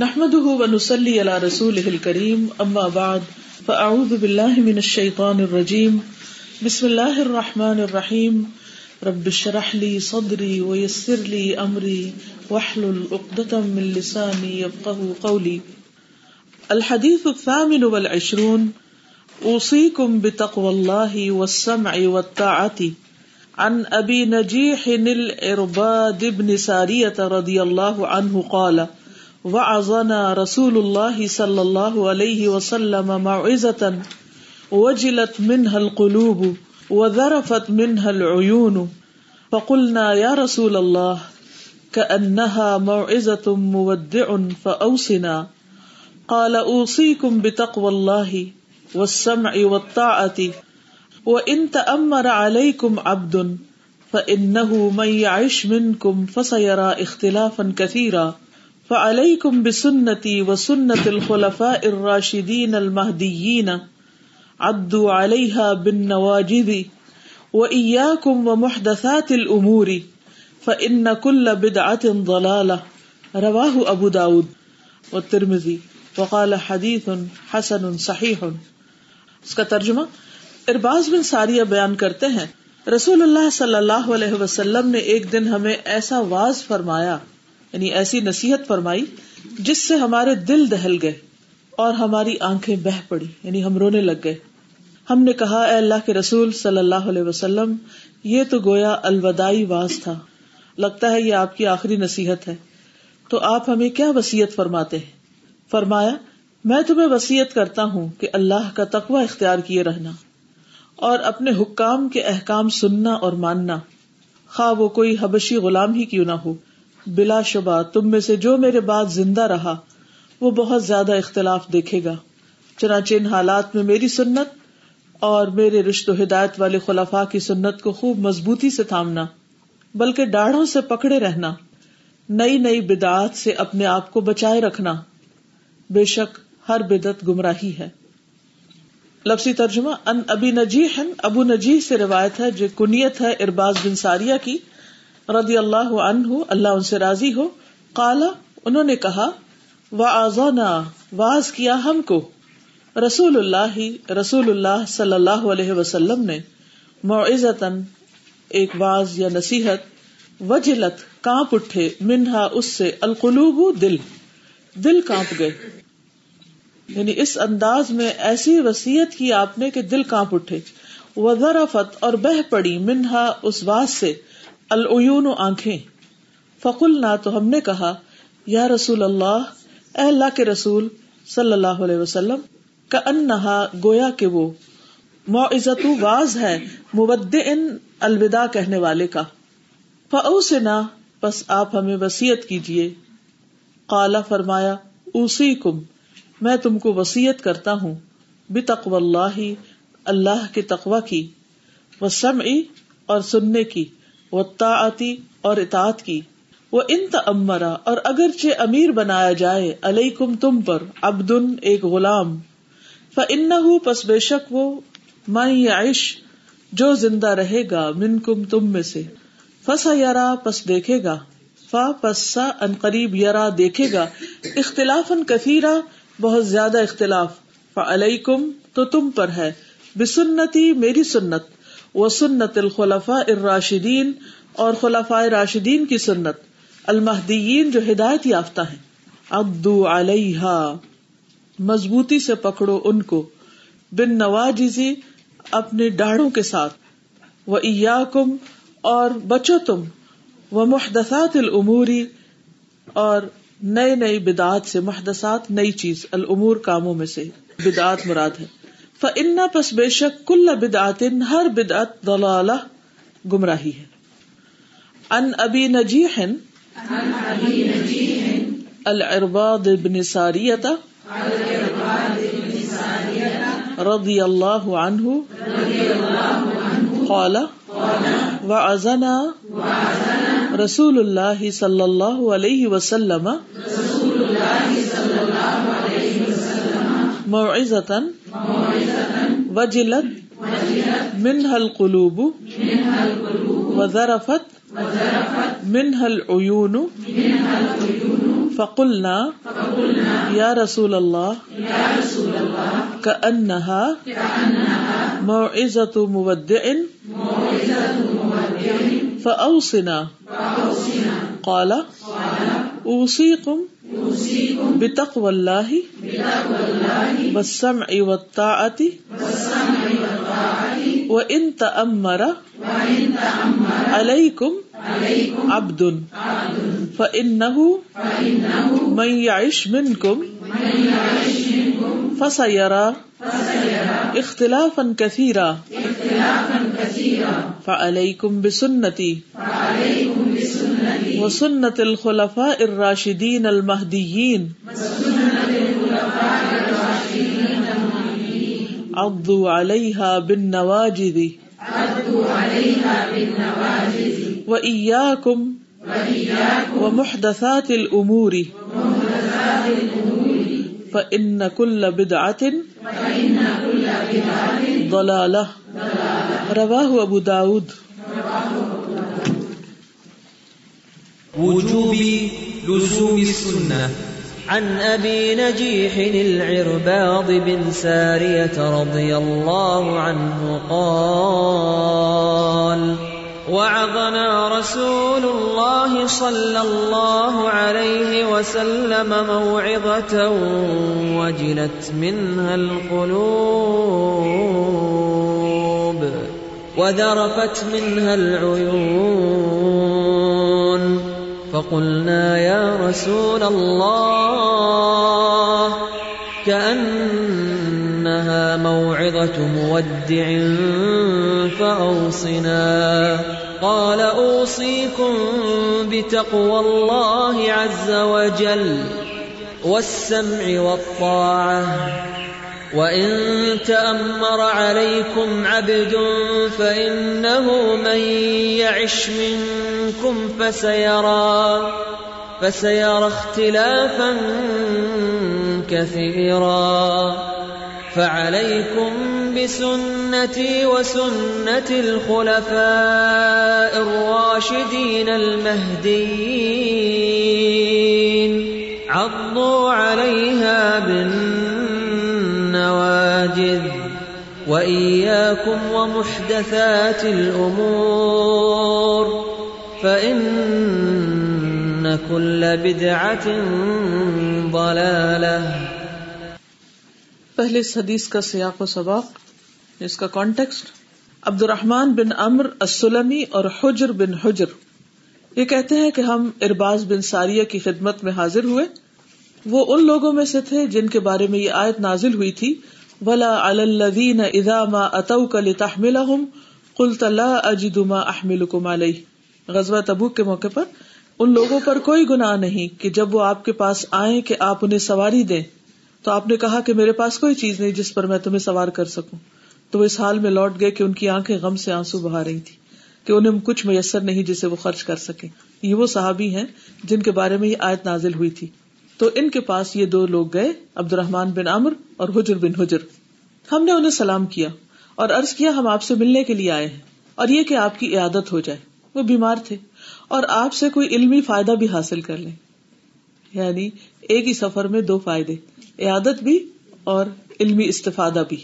نحمده ونسلي على رسوله الكريم اما بعد فاعوذ بالله من الشيطان الرجيم. بسم الله الرحمن الرحيم. رب اشرح لي صدري ويسر لي امري واحلل عقدة من لساني يفقهوا قولي. الحديث الثامن والعشرون اوصيكم بتقوى الله والسمع والطاعة. عن ابي نجيح العرباد بن سارية رضي الله عنه قال وعظنا رسول الله صلى الله عليه وسلم موعظة وجلت منها القلوب وذرفت منها العيون فقلنا يا رسول الله كأنها موعظة مودع فأوصنا قال أوصيكم بتقوى الله والسمع والطاعة وإن تأمر عليكم عبد فإنه من يعش منكم فسيرى اختلافا كثيرا فعليكم بسنتي وسنة الخلفاء الراشدين المهديين عدوا عليها بالنواجذ وإياكم ومحدثات الأمور فإن كل بدعة ضلالة رواه أبو داود والترمذي وقال حديث حسن صحيح اس کا ترجمہ، ارباز بن ساریہ بیان کرتے ہیں۔ رسول اللہ صلی اللہ علیہ وسلم نے ایک دن ہمیں ایسا واز فرمایا۔ یعنی ایسی نصیحت فرمائی جس سے ہمارے دل دہل گئے اور ہماری آنکھیں بہ پڑی یعنی ہم رونے لگ گئے۔ ہم نے کہا، اے اللہ کے رسول صلی اللہ علیہ وسلم، یہ تو گویا الوداعی واز تھا۔ لگتا ہے یہ آپ کی آخری نصیحت ہے۔ تو آپ ہمیں کیا وسیعت فرماتے ہیں؟ فرمایا، میں تمہیں وسیعت کرتا ہوں کہ اللہ کا تقوی اختیار کیے رہنا اور اپنے حکام کے احکام سننا اور ماننا۔ خواہ وہ کوئی حبشی غلام ہی کیوں نہ ہو۔ بلا شبہ، تم میں سے جو میرے بعد زندہ رہا، وہ بہت زیادہ اختلاف دیکھے گا۔ چنانچہ ان حالات میں میری سنت اور میرے رشت و ہدایت والے خلافا کی سنت کو خوب مضبوطی سے تھامنا، بلکہ ڈاڑھوں سے پکڑے رہنا، نئی نئی بدعات سے اپنے آپ کو بچائے رکھنا، بے شک ہر بدت گمراہی ہے۔ لفظی ترجمہ، ان ابی نجیح، ابو نجیح سے روایت ہے، جو کنیت ہے ارباز بن ساریہ کی۔ رضی اللہ عنہ، اللہ ان سے راضی ہو کالا انہوں نے کہا و آزونا واز کیا ہم کو۔ رسول اللہ رسول اللہ صلی اللہ علیہ وسلم نے معزتن ایک واز یا نصیحت، وجلت، کانپ اٹھے، منہا اس سے، القلوب دل دل کانپ گئے۔ یعنی اس انداز میں ایسی وسیعت کی آپ نے کہ دل کانپ اٹھے۔ وزرفت اور بہ پڑی، منہا اس واز سے۔ العیون و آنکھیں۔ فقل نہ تو ہم نے کہا، یا رسول اللہ، اے اللہ کے رسول صلی اللہ علیہ وسلم کا انہا گویا کہ وہ معزت واز ہے مبد ان الوداع کہنے والے کا۔ فو سے نہ بس آپ ہمیں وسیعت کیجیے کالا فرمایا اسی کم میں تم کو وسیعت کرتا ہوں بے تقو اللہ اللہ کے تقوا کی وہ اور سننے کی۔ وہ اور اطاعت کی۔ وہ ان تمرا اور اگرچہ امیر بنایا جائے علیہ کم تم پر ابدن ایک غلام۔ فن پس بے شک وہ مائی عائش جو زندہ رہے گا من کم تم میں سے۔ فسا یارا پس دیکھے گا۔ فا پسا ان قریب یارا دیکھے گا۔ اختلاف ان کثیرا بہت زیادہ اختلاف۔ فعلیہ کم تو تم پر ہے۔ بسنتی، میری سنت۔ وہ سنت الخلفاء الراشدین اور خلفاء راشدین کی سنت۔ المحدین جو ہدایت یافتہ ہیں۔ ابدو علیہ مضبوطی سے پکڑو ان کو۔ بن نواجی اپنے ڈاڑوں کے ساتھ۔ وہ ایاکم اور بچو تم۔ وہ محدثات العموری اور نئے نئی بدعت سے محدثات، نئی چیز۔ العمور کاموں میں سے۔ بدعت مراد ہے۔ فن پس بے شک کل بدعت ہر بدعت دلالہ گمراہی ہے۔ ان ابی نجیح العرباد بن ساریت رضی اللہ عنہ، قال، وعزنا رسول اللہ صلی اللہ علیہ وسلم موعظة وجلت منها القلوب وذرفت منها العيون فقلنا یا رسول اللہ كأنها موعظة مودع فأوصنا قال أوصيكم بتقوى الله بسم والسمع والطاعة وإن تأمر عليكم عبد فإنه من يعش منكم فسيرى اختلافا كثيرا فعليكم بسنتي وسنة الخلفاء الراشدين المهديين عضوا عليها بالنواجذ. وإياكم ومحدثات الأمور فإن كل بدعة ضلالة رواه أبو داود. وجوب لزوم السنة عن أبي نجيح العرباض بن سارية رضي الله عنه قال وعظنا رسول الله صلى الله عليه وسلم موعظة وجلت منها القلوب وذرفت منها العيون. فقلنا يا رسول الله، كأنها موعظة مودع فأوصنا. قال أوصيكم بتقوى الله عز وجل والسمع والطاعة. وإن تأمر عليكم عبد فإنه من يعش منكم فسيرى فسيرى اختلافا كثيرا فعليكم بسنتي وسنة الخلفاء الراشدين المهديين عضوا عليها بالنواجذ وإياكم ومحدثات الأمور فإن كل بدعة ضلالة. پہلے اس حدیث کا سیاق و سباق، اس کا کانٹیکسٹ عبد الرحمان بن امر السلمی اور حجر بن حجر۔ یہ کہتے ہیں کہ ہم ارباز بن ساریہ کی خدمت میں حاضر ہوئے۔ وہ ان لوگوں میں سے تھے جن کے بارے میں یہ آیت نازل ہوئی تھی۔ ولا الدین اذا ما اتو کا لتحملهم قلت لا اجد ما احملكم علیہ غزوہ تبوک کے موقع پر ان لوگوں پر کوئی گناہ نہیں کہ جب وہ آپ کے پاس آئیں کہ آپ انہیں سواری دیں۔ تو آپ نے کہا کہ میرے پاس کوئی چیز نہیں جس پر میں تمہیں سوار کر سکوں۔ تو وہ اس حال میں لوٹ گئے کہ ان کی آنکھیں غم سے آنسو بہا رہی تھی کہ انہیں کچھ میسر نہیں جسے وہ خرچ کر سکے یہ وہ صحابی ہیں جن کے بارے میں یہ آیت نازل ہوئی تھی۔ تو ان کے پاس یہ دو لوگ گئے عبد الرحمان بن عمر اور حجر بن حجر۔ ہم نے انہیں سلام کیا اور ارض کیا، ہم آپ سے ملنے کے لیے آئے ہیں اور یہ کہ آپ کی عیادت ہو جائے۔ وہ بیمار تھے اور آپ سے کوئی علمی فائدہ بھی حاصل کر لیں۔ یعنی ایک ہی سفر میں دو فائدے، عیادت بھی اور علمی استفادہ بھی۔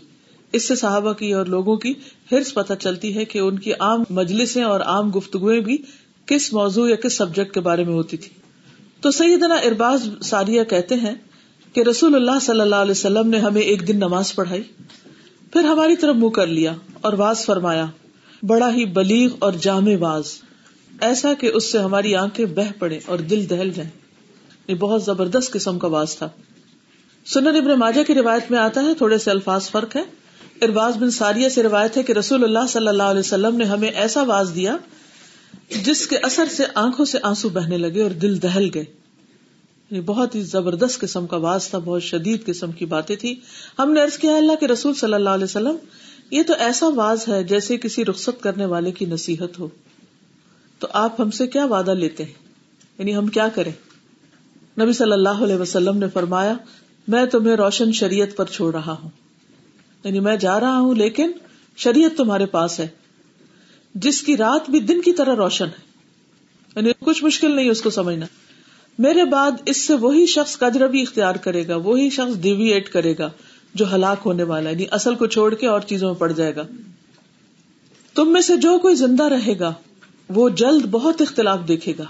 اس سے صحابہ کی اور لوگوں کی ہرس پتہ چلتی ہے کہ ان کی عام مجلسیں اور عام گفتگویں بھی کس موضوع یا کس سبجیکٹ کے بارے میں ہوتی تھی۔ تو سیدنا ارباز ساریہ کہتے ہیں کہ رسول اللہ صلی اللہ علیہ وسلم نے ہمیں ایک دن نماز پڑھائی، پھر ہماری طرف منہ کر لیا اور واز فرمایا، بڑا ہی بلیغ اور جامع واز، ایسا کہ اس سے ہماری آنکھیں بہ پڑے اور دل دہل جائیں۔ یہ بہت زبردست قسم کا واز تھا۔ سنن ابن ماجہ کی روایت میں آتا ہے، تھوڑے سے الفاظ فرق ہے ارباز بن ساریہ سے روایت ہے کہ رسول اللہ صلی اللہ علیہ وسلم نے ہمیں ایسا واز دیا جس کے اثر سے آنکھوں سے آنسو بہنے لگے اور دل دہل گئے۔ یہ بہت ہی زبردست قسم کا واز تھا، بہت شدید قسم کی باتیں تھی ہم نے عرض کیا، اللہ کے رسول صلی اللہ علیہ وسلم، یہ تو ایسا واز ہے جیسے کسی رخصت کرنے والے کی نصیحت ہو۔ تو آپ ہم سے کیا وعدہ لیتے ہیں؟ یعنی ہم کیا کریں؟ نبی صلی اللہ علیہ وسلم نے فرمایا، میں تمہیں روشن شریعت پر چھوڑ رہا ہوں۔ یعنی میں جا رہا ہوں، لیکن شریعت تمہارے پاس ہے۔ جس کی رات بھی دن کی طرح روشن ہے۔ یعنی کچھ مشکل نہیں اس کو سمجھنا۔ میرے بعد اس سے وہی شخص کجربی اختیار کرے گا، وہی شخص ڈیویٹ کرے گا جو ہلاک ہونے والا ہے یعنی اصل کو چھوڑ کے اور چیزوں میں پڑ جائے گا۔ تم میں سے جو کوئی زندہ رہے گا، وہ جلد بہت اختلاف دیکھے گا۔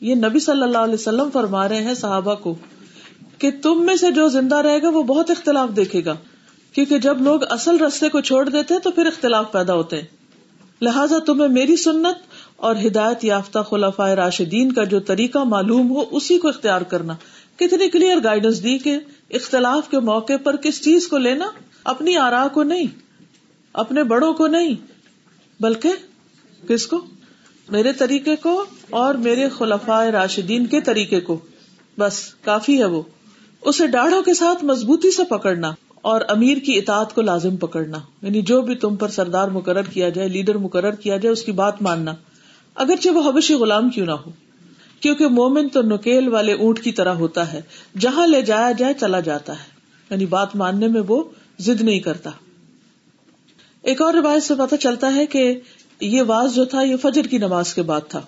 یہ نبی صلی اللہ علیہ وسلم فرما رہے ہیں صحابہ کو کہ تم میں سے جو زندہ رہے گا، وہ بہت اختلاف دیکھے گا۔ کیونکہ جب لوگ اصل رستے کو چھوڑ دیتے ہیں تو پھر اختلاف پیدا ہوتے ہیں۔ لہٰذا تمہیں میری سنت اور ہدایت یافتہ خلاف راشدین کا جو طریقہ معلوم ہو، اسی کو اختیار کرنا۔ کتنی کلیئر گائیڈنس دی کہ اختلاف کے موقع پر کس چیز کو لینا؟ اپنی آرا کو نہیں، اپنے بڑوں کو نہیں، بلکہ کس کو؟ میرے طریقے کو اور میرے خلفاء راشدین کے طریقے کو۔ بس کافی ہے وہ۔ اسے ڈاڑھوں کے ساتھ مضبوطی سے پکڑنا۔ اور امیر کی اطاعت کو لازم پکڑنا۔ یعنی جو بھی تم پر سردار مقرر کیا جائے، لیڈر مقرر کیا جائے، اس کی بات ماننا۔ اگرچہ وہ حبشی غلام کیوں نہ ہو، کیونکہ مومن تو نکیل والے اونٹ کی طرح ہوتا ہے۔ جہاں لے جایا جائے، چلا جاتا ہے۔ یعنی بات ماننے میں وہ ضد نہیں کرتا۔ ایک اور روایت سے پتا چلتا ہے کہ یہ واز جو تھا، یہ فجر کی نماز کے بعد تھا۔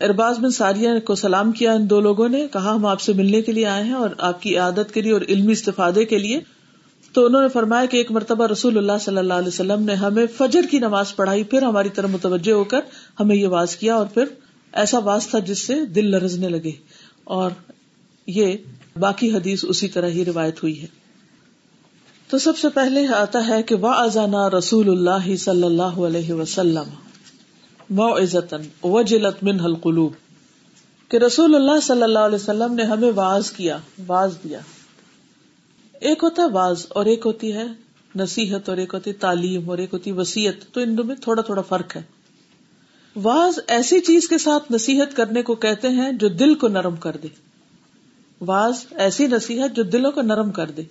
ارباز بن ساریہ کو سلام کیا ان دو لوگوں نے، کہا ہم آپ سے ملنے کے لیے آئے ہیں اور آپ کی عادت کے لیے اور علمی استفادے کے لیے تو انہوں نے فرمایا کہ ایک مرتبہ رسول اللہ صلی اللہ علیہ وسلم نے ہمیں فجر کی نماز پڑھائی، پھر ہماری طرف متوجہ ہو کر ہمیں یہ واز کیا اور پھر ایسا واز تھا جس سے دل لرزنے لگے اور یہ باقی حدیث اسی طرح ہی روایت ہوئی ہے۔ تو سب سے پہلے آتا ہے کہ وا ازانا رسول اللہ صلی اللہ علیہ وسلم وجلت من القلوب کہ رسول اللہ صلی اللہ علیہ وسلم نے ہمیں واز کیا، واز دیا۔ ایک ہوتا ہے واز اور ایک ہوتی ہے نصیحت اور ایک ہوتی تعلیم اور ایک ہوتی وسیعت تو ان دونوں میں تھوڑا تھوڑا فرق ہے۔ واز ایسی چیز کے ساتھ نصیحت کرنے کو کہتے ہیں جو دل کو نرم کر دے۔ واز ایسی نصیحت جو دلوں کو نرم کر دے۔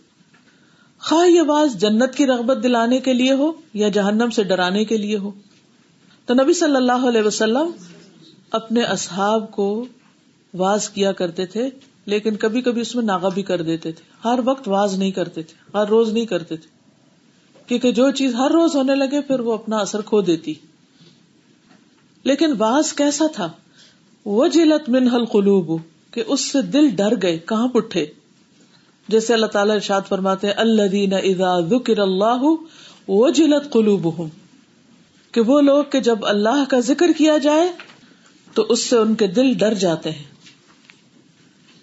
خواہ یہ واز جنت کی رغبت دلانے کے لیے ہو یا جہنم سے ڈرانے کے لیے ہو۔ تو نبی صلی اللہ علیہ وسلم اپنے اصحاب کو واز کیا کرتے تھے۔ لیکن کبھی کبھی اس میں ناغا بھی کر دیتے تھے۔ ہر وقت واز نہیں کرتے تھے، ہر روز نہیں کرتے تھے۔ کیونکہ جو چیز ہر روز ہونے لگے، پھر وہ اپنا اثر کھو دیتی۔ لیکن واز کیسا تھا؟ وہ جلت من حل قلوب کہ اس سے دل ڈر گئے کہاں پٹھے جیسے اللہ تعالیٰ ارشاد فرماتے اللہ دین ادا ذکر اللہ وہ جلت قلوب کہ وہ لوگ کہ جب اللہ کا ذکر کیا جائے، تو اس سے ان کے دل ڈر جاتے ہیں۔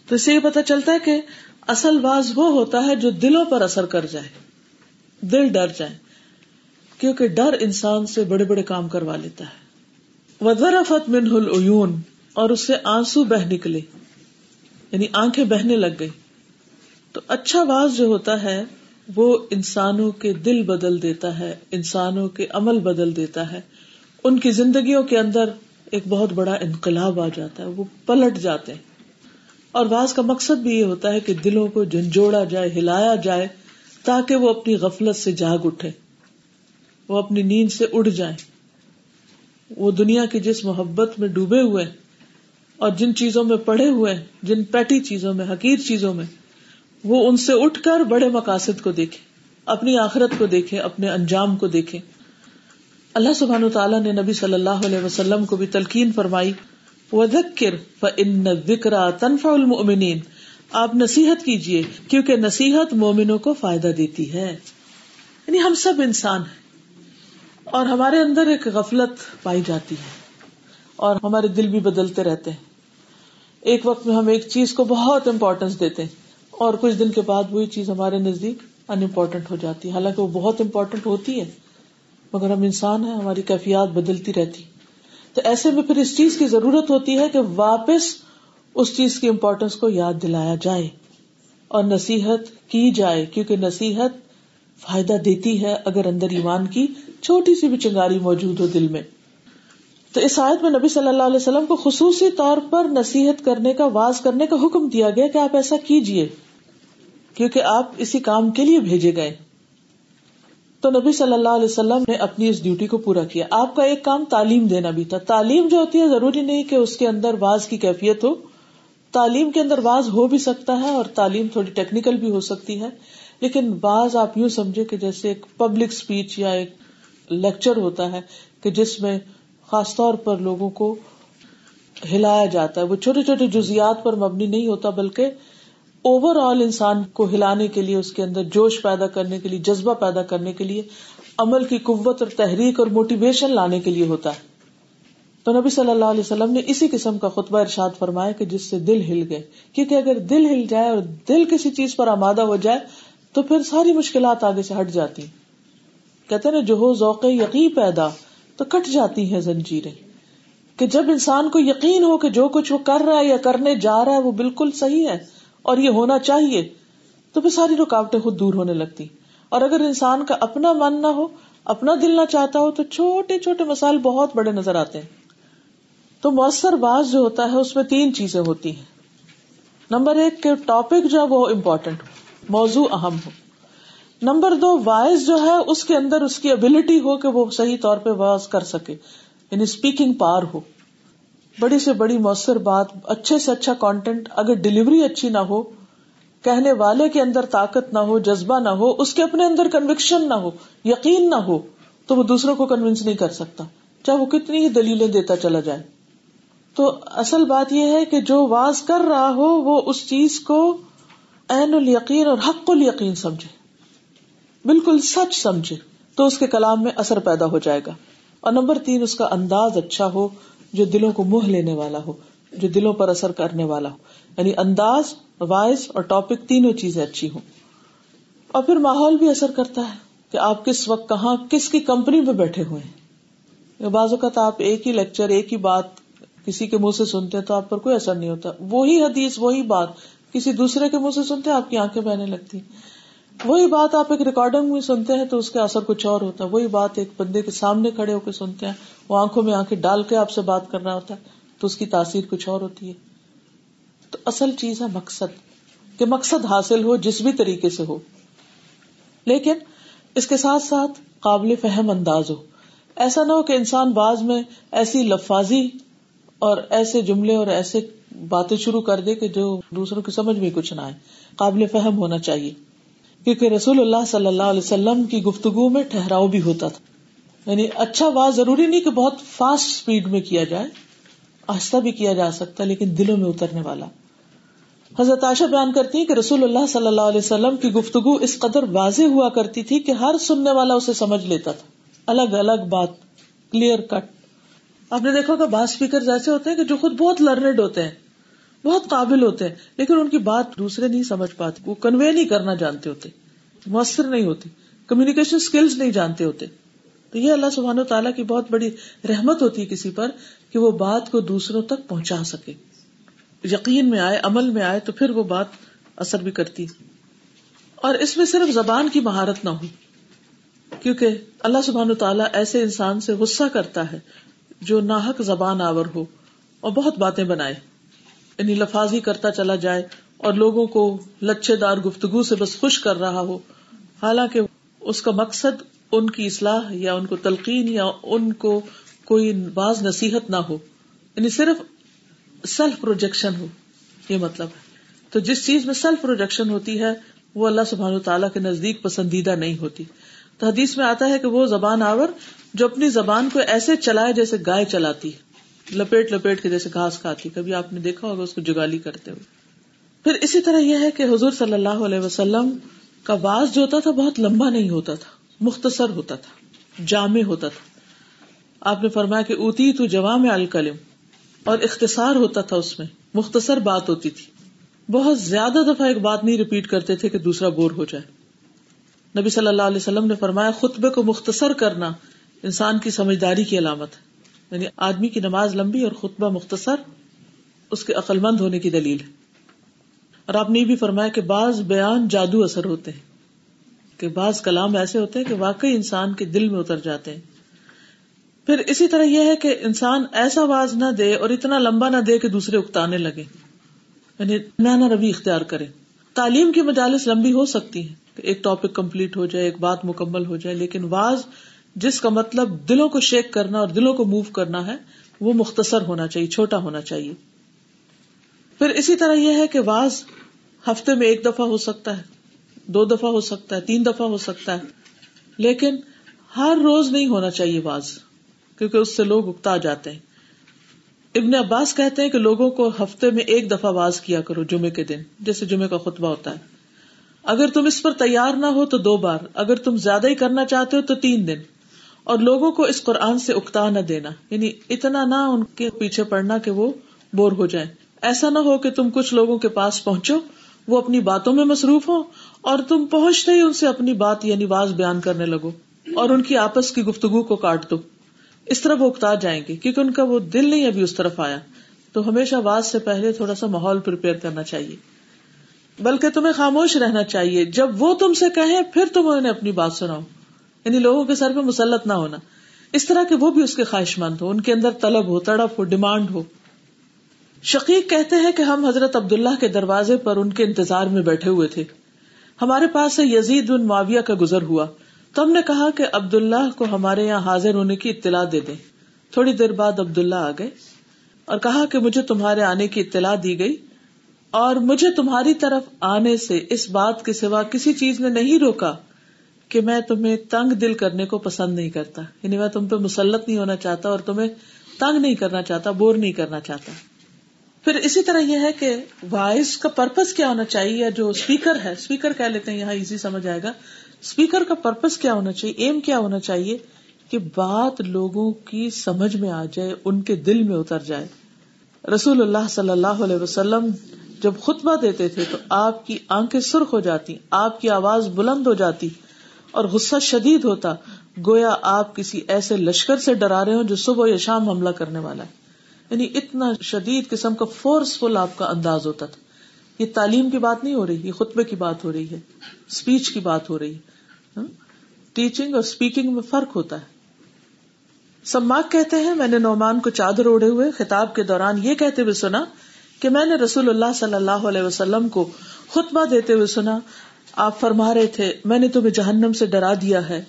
تو اس سے یہ پتا چلتا ہے کہ اصل باز وہ ہوتا ہے جو دلوں پر اثر کر جائے، دل ڈر جائے، کیونکہ ڈر انسان سے بڑے بڑے کام کروا لیتا ہے۔ وزرفت من العیون اور اس سے آنسو بہ نکلے یعنی آنکھیں بہنے لگ گئی۔ تو اچھا باز جو ہوتا ہے، وہ انسانوں کے دل بدل دیتا ہے، انسانوں کے عمل بدل دیتا ہے۔ ان کی زندگیوں کے اندر ایک بہت بڑا انقلاب آ جاتا ہے، وہ پلٹ جاتے ہیں۔ اور بعض کا مقصد بھی یہ ہوتا ہے کہ دلوں کو جھنجھوڑا جائے، ہلایا جائے، تاکہ وہ اپنی غفلت سے جاگ اٹھے، وہ اپنی نیند سے اڑ جائے وہ دنیا کی جس محبت میں ڈوبے ہوئے اور جن چیزوں میں پڑے ہوئے جن پیٹی چیزوں میں، حقیر چیزوں میں، وہ ان سے اٹھ کر بڑے مقاصد کو دیکھے اپنی آخرت کو دیکھے اپنے انجام کو دیکھے اللہ سبحان تعالیٰ نے نبی صلی اللہ علیہ وسلم کو بھی تلقین فرمائی۔ تنفع المؤمنین۔ آپ نصیحت کیجیے کیونکہ نصیحت مومنوں کو فائدہ دیتی ہے۔ یعنی ہم سب انسان ہیں اور ہمارے اندر ایک غفلت پائی جاتی ہے اور ہمارے دل بھی بدلتے رہتے ہیں۔ ایک وقت میں ہم ایک چیز کو بہت امپورٹینس دیتے ہیں اور کچھ دن کے بعد وہی چیز ہمارے نزدیک ان امپورٹنٹ ہو جاتی ہے۔ حالانکہ وہ بہت امپورٹنٹ ہوتی ہے، مگر ہم انسان ہیں، ہماری کیفیات بدلتی رہتی۔ تو ایسے میں پھر اس چیز کی ضرورت ہوتی ہے کہ واپس اس چیز کی امپورٹینس کو یاد دلایا جائے اور نصیحت کی جائے، کیونکہ نصیحت فائدہ دیتی ہے اگر اندر ایمان کی چھوٹی سی بھی چنگاری موجود ہو دل میں۔ تو اس آیت میں نبی صلی اللہ علیہ وسلم کو خصوصی طور پر نصیحت کرنے کا، واز کرنے کا حکم دیا گیا کہ آپ ایسا کیجیے کیونکہ آپ اسی کام کے لیے بھیجے گئے۔ تو نبی صلی اللہ علیہ وسلم نے اپنی اس ڈیوٹی کو پورا کیا۔ آپ کا ایک کام تعلیم دینا بھی تھا۔ تعلیم جو ہوتی ہے ضروری نہیں کہ اس کے اندر باز کی کیفیت ہو۔ تعلیم کے اندر باز ہو بھی سکتا ہے اور تعلیم تھوڑی ٹیکنیکل بھی ہو سکتی ہے۔ لیکن بعض آپ یوں سمجھے کہ جیسے ایک پبلک اسپیچ یا ایک لیکچر ہوتا ہے کہ جس میں خاص طور پر لوگوں کو ہلایا جاتا ہے۔ وہ چھوٹے چھوٹے جزیات پر مبنی نہیں ہوتا، بلکہ اوور آل انسان کو ہلانے کے لیے، اس کے اندر جوش پیدا کرنے کے لیے، جذبہ پیدا کرنے کے لیے عمل کی قوت اور تحریک اور موٹیویشن لانے کے لیے ہوتا ہے۔ تو نبی صلی اللہ علیہ وسلم نے اسی قسم کا خطبہ ارشاد فرمایا کہ جس سے دل ہل گئے۔ کیونکہ اگر دل ہل جائے اور دل کسی چیز پر آمادہ ہو جائے، تو پھر ساری مشکلات آگے سے ہٹ جاتی۔ کہتے نا، جو ہو ذوق یقین پیدا، تو کٹ جاتی ہیں زنجیریں۔ کہ جب انسان کو یقین ہو کہ جو کچھ وہ کر رہا ہے یا کرنے جا رہا ہے، وہ بالکل صحیح ہے اور یہ ہونا چاہیے، تو پھر ساری رکاوٹیں خود دور ہونے لگتی۔ اور اگر انسان کا اپنا من نہ ہو، اپنا دل نہ چاہتا ہو، تو چھوٹے چھوٹے مسائل بہت بڑے نظر آتے ہیں۔ تو مؤثر باز جو ہوتا ہے، اس میں تین چیزیں ہوتی ہیں۔ نمبر ایک کہ ٹاپک جو ہے، وہ امپورٹینٹ ہو، موضوع اہم ہو۔ نمبر دو، وائز جو ہے، اس کے اندر اس کی ابلٹی ہو کہ وہ صحیح طور پہ واز کر سکے یعنی اسپیکنگ پار ہو۔ بڑی سے بڑی مؤثر بات، اچھے سے اچھا کانٹینٹ اگر ڈلیوری اچھی نہ ہو، کہنے والے کے اندر طاقت نہ ہو، جذبہ نہ ہو، اس کے اپنے اندر کنوکشن نہ ہو، یقین نہ ہو، تو وہ دوسروں کو کنوینس نہیں کر سکتا۔ چاہے وہ کتنی ہی دلیلیں دیتا چلا جائے۔ تو اصل بات یہ ہے کہ جو واز کر رہا ہو، وہ اس چیز کو عین الیقین اور حق الیقین سمجھے۔ بالکل سچ سمجھے، تو اس کے کلام میں اثر پیدا ہو جائے گا۔ اور نمبر تین، اس کا انداز اچھا ہو۔ جو دلوں کو منہ لینے والا ہو، جو دلوں پر اثر کرنے والا ہو۔ یعنی انداز، وائس اور ٹاپک تینوں چیزیں اچھی ہوں۔ اور پھر ماحول بھی اثر کرتا ہے کہ آپ کس وقت کہاں کس کی کمپنی میں بیٹھے ہوئے ہیں۔ بعض اوقات آپ ایک ہی لیکچر، ایک ہی بات کسی کے منہ سے سنتے ہیں تو آپ پر کوئی اثر نہیں ہوتا۔ وہی حدیث، وہی بات کسی دوسرے کے منہ سے سنتے آپ کی آنکھیں بہنے لگتی وہی بات آپ ایک ریکارڈنگ میں سنتے ہیں تو اس کا اثر کچھ اور ہوتا ہے۔ وہی بات ایک بندے کے سامنے کھڑے ہو کے سنتے ہیں، وہ آنکھوں میں آنکھیں ڈال کے آپ سے بات کرنا ہوتا ہے، تو اس کی تاثیر کچھ اور ہوتی ہے۔ تو اصل چیز ہے مقصد، کہ مقصد حاصل ہو جس بھی طریقے سے ہو۔ لیکن اس کے ساتھ ساتھ قابل فہم انداز ہو۔ ایسا نہ ہو کہ انسان باز میں ایسی لفاظی اور ایسے جملے اور ایسے باتیں شروع کر دے کہ جو دوسروں کی سمجھ میں کچھ نہ آئے۔ قابل فہم ہونا چاہیے۔ کیونکہ رسول اللہ صلی اللہ علیہ وسلم کی گفتگو میں ٹھہراؤ بھی ہوتا تھا۔ یعنی اچھا بات ضروری نہیں کہ بہت فاسٹ اسپیڈ میں کیا جائے، آہستہ بھی کیا جا سکتا لیکن دلوں میں اترنے والا۔ حضرت عائشہ بیان کرتی ہیں کہ رسول اللہ صلی اللہ علیہ وسلم کی گفتگو اس قدر واضح ہوا کرتی تھی کہ ہر سننے والا اسے سمجھ لیتا تھا۔ الگ الگ بات کلیئر کٹ آپ نے دیکھا کہ بعض اسپیکر ایسے ہوتے ہیں کہ جو خود بہت لرنڈ ہوتے ہیں۔ بہت قابل ہوتے ہیں، لیکن ان کی بات دوسرے نہیں سمجھ پاتے، وہ کنوے نہیں کرنا جانتے ہوتے، مؤثر نہیں ہوتی کمیونیکیشن اسکلز نہیں جانتے ہوتے۔ تو یہ اللہ سبحانہ و تعالیٰ کی بہت بڑی رحمت ہوتی ہے کسی پر کہ وہ بات کو دوسروں تک پہنچا سکے۔ یقین میں آئے، عمل میں آئے، تو پھر وہ بات اثر بھی کرتی۔ اور اس میں صرف زبان کی مہارت نہ ہو، کیونکہ اللہ سبحان تعالیٰ ایسے انسان سے غصہ کرتا ہے جو ناحک زبان آور ہو اور بہت باتیں بنائے۔ یعنی لفاظی کرتا چلا جائے اور لوگوں کو لچھے دار گفتگو سے بس خوش کر رہا ہو۔ حالانکہ اس کا مقصد ان کی اصلاح یا ان کو تلقین یا ان کو کوئی باز نصیحت نہ ہو۔ یعنی صرف سیلف پروجیکشن ہو۔ یہ مطلب ہے۔ تو جس چیز میں سیلف پروجیکشن ہوتی ہے، وہ اللہ سبحان تعالیٰ کے نزدیک پسندیدہ نہیں ہوتی۔ تو حدیث میں آتا ہے کہ وہ زبان آور جو اپنی زبان کو ایسے چلائے جیسے گائے چلاتی لپیٹ لپیٹ کے جیسے گھاس کھاتی، کبھی آپ نے دیکھا ہوگا اس کو جگالی کرتے ہوئے۔ پھر اسی طرح یہ ہے کہ حضور صلی اللہ علیہ وسلم کا باز جو ہوتا تھا بہت لمبا نہیں ہوتا تھا، مختصر ہوتا تھا، جامع ہوتا تھا۔ آپ نے فرمایا کہ اوتی تو جوام الکلم، اور اختصار ہوتا تھا اس میں، مختصر بات ہوتی تھی۔ بہت زیادہ دفعہ ایک بات نہیں ریپیٹ کرتے تھے کہ دوسرا بور ہو جائے۔ نبی صلی اللہ علیہ وسلم نے فرمایا، خطبے کو مختصر کرنا انسان کی سمجھداری کی علامت ہے۔ یعنی آدمی کی نماز لمبی اور خطبہ مختصر، اس کے عقل مند ہونے کی دلیل ہے۔ اور آپ نے یہ بھی فرمایا کہ بعض بیان جادو اثر ہوتے ہیں، کہ بعض کلام ایسے ہوتے ہیں کہ واقعی انسان کے دل میں اتر جاتے ہیں۔ پھر اسی طرح یہ ہے کہ انسان ایسا آواز نہ دے اور اتنا لمبا نہ دے کہ دوسرے اکتانے لگے۔ یعنی نانا روی اختیار کرے۔ تعلیم کی مجالس لمبی ہو سکتی ہے کہ ایک ٹاپک کمپلیٹ ہو جائے، ایک بات مکمل ہو جائے، لیکن واز جس کا مطلب دلوں کو شیک کرنا اور دلوں کو موو کرنا ہے، وہ مختصر ہونا چاہیے، چھوٹا ہونا چاہیے۔ پھر اسی طرح یہ ہے کہ واز ہفتے میں ایک دفعہ ہو سکتا ہے، دو دفعہ ہو سکتا ہے، تین دفعہ ہو سکتا ہے۔ لیکن ہر روز نہیں ہونا چاہیے واز، کیونکہ اس سے لوگ اکتا جاتے ہیں۔ ابن عباس کہتے ہیں کہ لوگوں کو ہفتے میں ایک دفعہ واز کیا کرو، جمعے کے دن، جیسے جمعے کا خطبہ ہوتا ہے۔ اگر تم اس پر تیار نہ ہو تو دو بار، اگر تم زیادہ ہی کرنا چاہتے ہو تو تین دن۔ اور لوگوں کو اس قرآن سے اکتا نہ دینا۔ یعنی اتنا نہ ان کے پیچھے پڑنا کہ وہ بور ہو جائیں۔ ایسا نہ ہو کہ تم کچھ لوگوں کے پاس پہنچو، وہ اپنی باتوں میں مصروف ہو اور تم پہنچتے ہی ان سے اپنی بات یعنی واز بیان کرنے لگو اور ان کی آپس کی گفتگو کو کاٹ دو۔ اس طرح وہ اکتا جائیں گے، کیونکہ ان کا وہ دل نہیں ابھی اس طرف آیا۔ تو ہمیشہ واز سے پہلے تھوڑا سا ماحول پریپیئر کرنا چاہیے۔ بلکہ تمہیں خاموش رہنا چاہیے۔ جب وہ تم سے کہیں، پھر تم انہیں اپنی بات سناؤ۔ یعنی لوگوں کے سر پہ مسلط نہ ہونا۔ اس طرح کہ وہ بھی اس کے خواہش مند ہو ان کے اندر طلب ہو، تڑپ ہو، ڈیمانڈ ہو۔ شقیق کہتے ہیں کہ ہم حضرت عبداللہ کے دروازے پر ان کے انتظار میں بیٹھے ہوئے تھے۔ ہمارے پاس سے یزید بن معاویہ کا گزر ہوا۔ تو ہم نے کہا کہ عبداللہ کو ہمارے یہاں حاضر ہونے کی اطلاع دے دیں۔ تھوڑی دیر بعد عبداللہ آ گئے اور کہا کہ مجھے تمہارے آنے کی اطلاع دی گئی اور مجھے تمہاری طرف آنے سے اس بات کے سوا کسی چیز نے نہیں روکا۔ کہ میں تمہیں تنگ دل کرنے کو پسند نہیں کرتا۔ یعنی میں تم پہ مسلط نہیں ہونا چاہتا اور تمہیں تنگ نہیں کرنا چاہتا، بور نہیں کرنا چاہتا۔ پھر اسی طرح یہ ہے کہ وائس کا پرپز کیا ہونا چاہیے یا جو اسپیکر ہے اسپیکر کہہ لیتے ہیں، یہاں ایزی سمجھ آئے گا۔ اسپیکر کا پرپز کیا ہونا چاہیے ایم کیا ہونا چاہیے کہ بات لوگوں کی سمجھ میں آ جائے، ان کے دل میں اتر جائے۔ رسول اللہ صلی اللہ علیہ وسلم جب خطبہ دیتے تھے تو آپ کی آنکھیں سرخ ہو جاتی، آپ کی آواز بلند ہو جاتی۔ اور غصہ شدید ہوتا گویا آپ کسی ایسے لشکر سے ڈرا رہے ہوں جو صبح یا شام حملہ کرنے والا ہے۔ یعنی اتنا شدید قسم کا فورس فل آپ کا انداز ہوتا تھا۔ یہ تعلیم کی بات نہیں ہو رہی، یہ خطبے کی بات ہو رہی ہے اسپیچ کی بات ہو رہی ہے۔ ہاں؟ ٹیچنگ اور اسپیکنگ میں فرق ہوتا ہے۔ سماک کہتے ہیں، میں نے نعمان کو چادر اوڑے ہوئے، خطاب کے دوران یہ کہتے ہوئے سنا کہ میں نے رسول اللہ صلی اللہ علیہ وسلم کو خطبہ دیتے ہوئے سنا آپ فرما رہے تھے، میں نے تمہیں جہنم سے ڈرا دیا ہے۔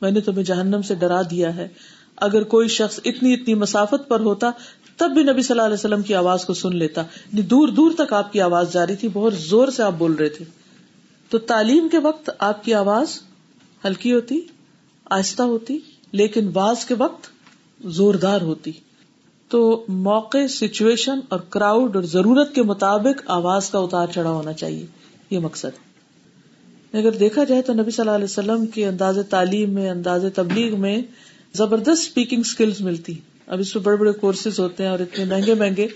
میں نے تمہیں جہنم سے ڈرا دیا ہے۔ اگر کوئی شخص اتنی اتنی مسافت پر ہوتا، تب بھی نبی صلی اللہ علیہ وسلم کی آواز کو سن لیتا۔ یعنی دور دور تک آپ کی آواز جاری تھی، بہت زور سے آپ بول رہے تھے۔ تو تعلیم کے وقت آپ کی آواز ہلکی ہوتی، آہستہ ہوتی، لیکن باز کے وقت زوردار ہوتی۔ تو موقع سچویشن اور کراؤڈ اور ضرورت کے مطابق آواز کا اتار چڑھا ہونا چاہیے۔ یہ مقصد۔ اگر دیکھا جائے تو نبی صلی اللہ علیہ وسلم کے انداز تعلیم میں، انداز تبلیغ میں زبردست اسپیکنگ اسکلز ملتی۔ اب اس میں بڑے بڑے کورسز ہوتے ہیں اور اتنے مہنگے مہنگے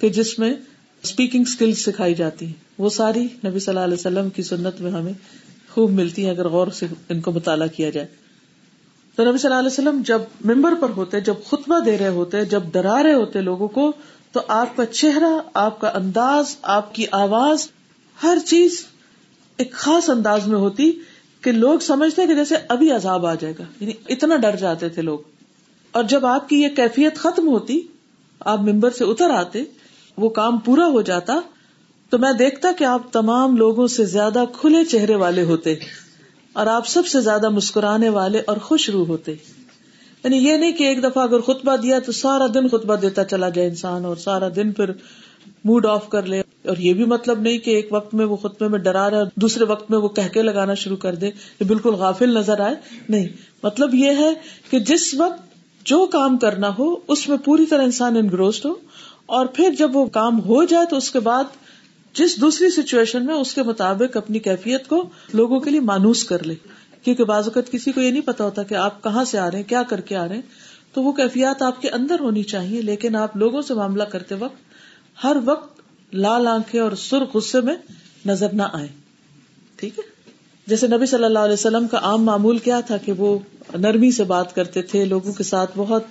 کہ جس میں اسپیکنگ اسکلز سکھائی جاتی۔ ہیں وہ ساری نبی صلی اللہ علیہ وسلم کی سنت میں ہمیں خوب ملتی ہیں اگر غور سے ان کو مطالعہ کیا جائے۔ تو نبی صلی اللہ علیہ وسلم جب ممبر پر ہوتے، جب خطبہ دے رہے ہوتے، جب ڈرا رہے ہوتے لوگوں کو، تو آپ کا چہرہ، آپ کا انداز، آپ کی آواز، ہر چیز ایک خاص انداز میں ہوتی کہ لوگ سمجھتے کہ جیسے ابھی عذاب آ جائے گا۔ یعنی اتنا ڈر جاتے تھے لوگ۔ اور جب آپ کی یہ کیفیت ختم ہوتی، آپ ممبر سے اتر آتے، وہ کام پورا ہو جاتا، تو میں دیکھتا کہ آپ تمام لوگوں سے زیادہ کھلے چہرے والے ہوتے اور آپ سب سے زیادہ مسکرانے والے اور خوش روح ہوتے۔ یعنی یہ نہیں کہ ایک دفعہ اگر خطبہ دیا تو سارا دن خطبہ دیتا چلا جائے انسان اور سارا دن پھر موڈ آف کر لے۔ اور یہ بھی مطلب نہیں کہ ایک وقت میں وہ خطبے میں ڈرا رہا ہے دوسرے وقت میں وہ کہہ کے لگانا شروع کر دے یہ بالکل غافل نظر آئے۔ نہیں مطلب یہ ہے کہ جس وقت جو کام کرنا ہو، اس میں پوری طرح انسان انگروسڈ ہو اور پھر جب وہ کام ہو جائے تو اس کے بعد جس دوسری سچویشن میں اس کے مطابق اپنی کیفیت کو لوگوں کے لیے مانوس کر لے۔ کیونکہ بعض اوقات کسی کو یہ نہیں پتا ہوتا کہ آپ کہاں سے آ رہے ہیں، کیا کر کے آ رہے ہیں۔ تو وہ کیفیات آپ کے اندر ہونی چاہیے، لیکن آپ لوگوں سے معاملہ کرتے وقت ہر وقت لال آنکھیں اور سرخ غصے میں نظر نہ آئے۔ ٹھیک ہے؟ جیسے نبی صلی اللہ علیہ وسلم کا عام معمول کیا تھا کہ وہ نرمی سے بات کرتے تھے، لوگوں کے ساتھ بہت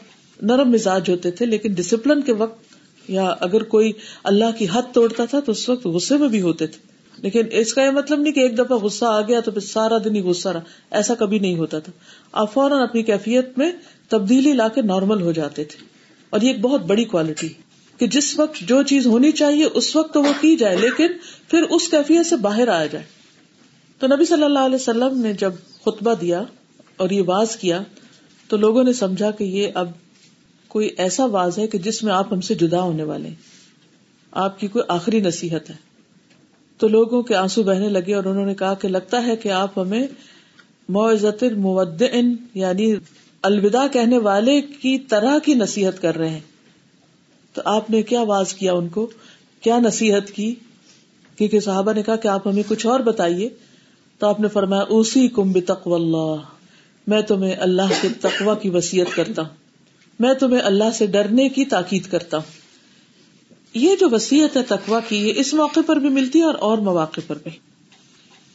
نرم مزاج ہوتے تھے، لیکن ڈسپلن کے وقت یا اگر کوئی اللہ کی حد توڑتا تھا تو اس وقت غصے میں بھی ہوتے تھے۔ لیکن اس کا یہ مطلب نہیں کہ ایک دفعہ غصہ آ گیا تو پھر سارا دن ہی غصہ رہا، ایسا کبھی نہیں ہوتا تھا۔ آپ فوراً اپنی کیفیت میں تبدیلی لا کے نارمل ہو جاتے تھے۔ اور یہ ایک بہت بڑی کوالٹی کہ جس وقت جو چیز ہونی چاہیے اس وقت تو وہ کی جائے، لیکن پھر اس کیفیت سے باہر آیا جائے۔ تو نبی صلی اللہ علیہ وسلم نے جب خطبہ دیا اور یہ واز کیا، تو لوگوں نے سمجھا کہ یہ اب کوئی ایسا واز ہے کہ جس میں آپ ہم سے جدا ہونے والے آپ کی کوئی آخری نصیحت ہے۔ تو لوگوں کے آنسو بہنے لگے اور انہوں نے کہا کہ لگتا ہے کہ آپ ہمیں معزت یعنی الوداع کہنے والے کی طرح کی نصیحت کر رہے ہیں۔ تو آپ نے کیا آواز کیا ان کو؟ کیا نصیحت کی؟ کیونکہ صحابہ نے کہا کہ آپ ہمیں کچھ اور بتائیے۔ تو آپ نے فرمایا اسی کم بتقو اللہ، میں تمہیں اللہ کے تقوا کی وسیعت کرتا ہوں۔ میں تمہیں اللہ سے ڈرنے کی تاکید کرتا ہوں۔ یہ جو وسیعت ہے تقوا کی، یہ اس موقع پر بھی ملتی ہے اور اور مواقع پر بھی۔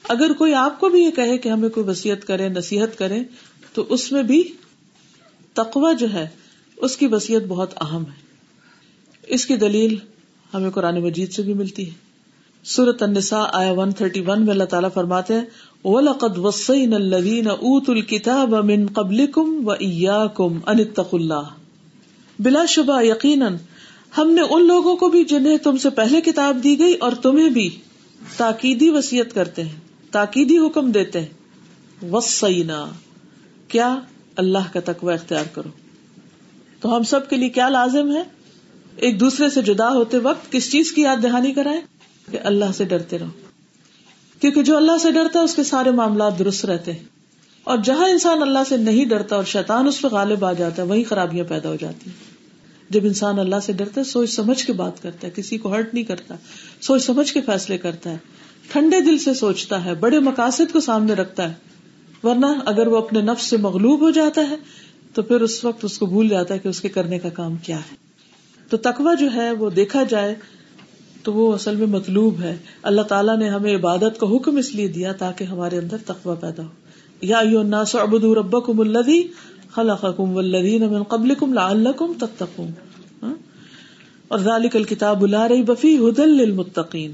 اگر کوئی آپ کو بھی یہ کہے کہ ہمیں کوئی وسیعت کرے نصیحت کرے تو اس میں بھی تقوا جو ہے، اس کی وسیعت بہت اہم ہے۔ اس کی دلیل ہمیں قرآن مجید سے بھی ملتی ہے۔ سورت النساء آیا 131 میں اللہ تعالیٰ فرماتے ہیں، وَلَقَدْ وَصَّيْنَا الَّذِينَ أُوتُوا الْكِتَابَ مِن قَبْلِكُمْ وَإِيَّاكُمْ أَنِ اتَّقُوا اللَّهَ۔ بلا شبہ یقیناً ہم نے ان لوگوں کو بھی جنہیں تم سے پہلے کتاب دی گئی اور تمہیں بھی تاکیدی وسیعت کرتے ہیں، تاکیدی حکم دیتے ہیں۔ وسینا کیا؟ اللہ کا تقوی اختیار کرو۔ تو ہم سب کے لیے کیا لازم ہے؟ ایک دوسرے سے جدا ہوتے وقت کس چیز کی یاد دہانی کرائے کہ اللہ سے ڈرتے رہو۔ کیونکہ جو اللہ سے ڈرتا ہے، اس کے سارے معاملات درست رہتے ہیں۔ اور جہاں انسان اللہ سے نہیں ڈرتا اور شیطان اس پہ غالب آ جاتا ہے وہی خرابیاں پیدا ہو جاتی ہیں۔ جب انسان اللہ سے ڈرتا ہے، سوچ سمجھ کے بات کرتا ہے، کسی کو ہرٹ نہیں کرتا۔ سوچ سمجھ کے فیصلے کرتا ہے۔ ٹھنڈے دل سے سوچتا ہے، بڑے مقاصد کو سامنے رکھتا ہے۔ ورنہ اگر وہ اپنے نفس سے مغلوب ہو جاتا ہے، تو پھر اس وقت اس کو بھول جاتا ہے کہ اس کے کرنے کا کام کیا ہے۔ تو تقوی جو ہے وہ دیکھا جائے تو وہ اصل میں مطلوب ہے۔ اللہ تعالیٰ نے ہمیں عبادت کا حکم اس لیے دیا تاکہ ہمارے اندر تقوی پیدا ہو۔ یا الناس اعبدوا ربکم الذی خلقکم والذین من قبلکم لعلکم تتقون۔ ہاں؟ اور ذالک الکتاب لا ریب فیہ ھدی للمتقین۔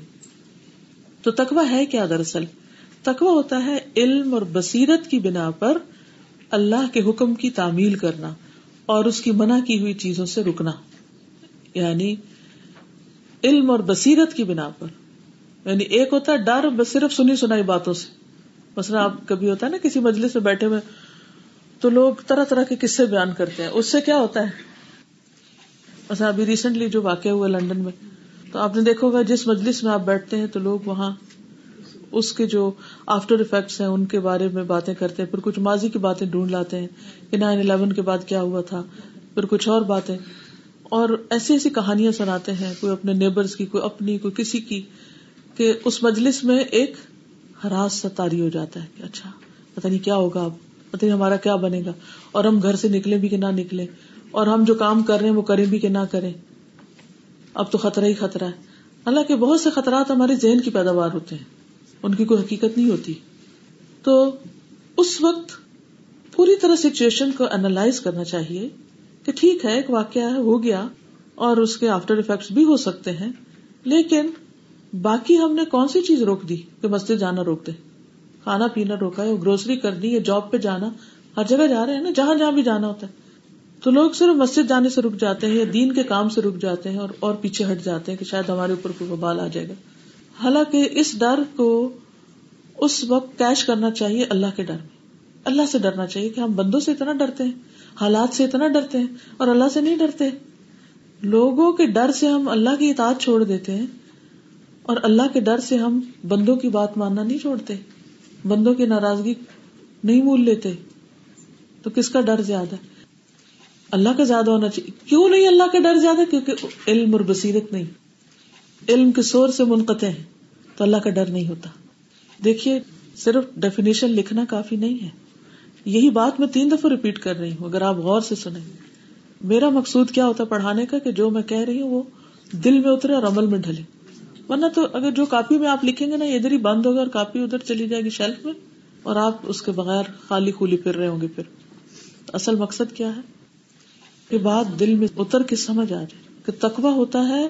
تو تقوی ہے کیا دراصل؟ تقوی ہوتا ہے علم اور بصیرت کی بنا پر اللہ کے حکم کی تعمیل کرنا اور اس کی منع کی ہوئی چیزوں سے رکنا۔ یعنی علم اور بصیرت کی بنا پر۔ یعنی ایک ہوتا ہے ڈر، بس صرف سنی سنائی باتوں سے۔ مثلا آپ کبھی ہوتا ہے نا کسی مجلس میں بیٹھے ہوئے، تو لوگ طرح طرح کے قصے بیان کرتے ہیں۔ اس سے کیا ہوتا ہے؟ مثلا ابھی ریسنٹلی جو واقع ہوا لنڈن میں، تو آپ نے دیکھو گا جس مجلس میں آپ بیٹھتے ہیں، تو لوگ وہاں اس کے جو آفٹر افیکٹس ہیں، ان کے بارے میں باتیں کرتے ہیں۔ پھر کچھ ماضی کی باتیں ڈھونڈ لاتے ہیں کہ نائن الیون کے بعد کیا ہوا تھا۔ پھر کچھ اور باتیں۔ اور ایسی ایسی کہانیاں سناتے ہیں، کوئی اپنے نیبرز کی، کوئی اپنی، کوئی کسی کی، کہ اس مجلس میں ایک ہراس سا تاری ہو جاتا ہے کہ اچھا پتا نہیں کیا ہوگا اب پتا نہیں ہمارا کیا بنے گا۔ اور ہم گھر سے نکلے بھی کہ نہ نکلے اور ہم جو کام کر رہے ہیں وہ کریں بھی کہ نہ کریں۔ اب تو خطرہ ہی خطرہ ہے۔ حالانکہ بہت سے خطرات ہمارے ذہن کی پیداوار ہوتے ہیں۔ ان کی کوئی حقیقت نہیں ہوتی۔ تو اس وقت پوری طرح سچویشن کو اینالائز کرنا چاہیے۔ کہ ٹھیک ہے، ایک واقعہ ہو گیا اور اس کے آفٹر افیکٹس بھی ہو سکتے ہیں، لیکن باقی ہم نے کون سی چیز روک دی کہ مسجد جانا روک دے کھانا پینا روکا ہے گروسری کرنی یا جاب پہ جانا، ہر جگہ جا رہے ہیں نا، جہاں جہاں بھی جانا ہوتا ہے۔ تو لوگ صرف مسجد جانے سے رک جاتے ہیں یا دین کے کام سے رک جاتے ہیں اور اور پیچھے ہٹ جاتے ہیں کہ شاید ہمارے اوپر کوئی ببال آ جائے گا۔ حالانکہ اس ڈر کو اس وقت کیش کرنا چاہیے اللہ کے ڈر میں۔ اللہ سے ڈرنا چاہیے کہ ہم بندوں سے اتنا ڈرتے ہیں۔ حالات سے اتنا ڈرتے ہیں اور اللہ سے نہیں ڈرتے۔ لوگوں کے ڈر سے ہم اللہ کی اطاعت چھوڑ دیتے ہیں اور اللہ کے ڈر سے ہم بندوں کی بات ماننا نہیں چھوڑتے، بندوں کی ناراضگی نہیں مول لیتے۔ تو کس کا ڈر زیادہ؟ ہے اللہ کا زیادہ ہونا چاہیے۔ کیوں نہیں اللہ کا ڈر زیادہ؟ کیونکہ علم اور بصیرت نہیں۔ علم کے سور سے منقطع ہے تو اللہ کا ڈر نہیں ہوتا۔ دیکھیے، صرف ڈیفینیشن لکھنا کافی نہیں ہے۔ یہی بات میں تین دفعہ ریپیٹ کر رہی ہوں، اگر آپ غور سے سنیں۔ میرا مقصود کیا ہوتا ہے پڑھانے کا کہ جو میں کہہ رہی ہوں وہ دل میں اترے اور عمل میں ڈھلے۔ ورنہ تو اگر جو کاپی میں آپ لکھیں گے نا ادھر ہی بند ہوگا اور کاپی ادھر چلی جائے گی شیلف میں اور آپ اس کے بغیر خالی خولی پھر رہے ہوں گے پھر۔ اصل مقصد کیا ہے؟ کہ بات دل میں اتر کے سمجھ آ جائے۔ کہ تقوی ہوتا ہے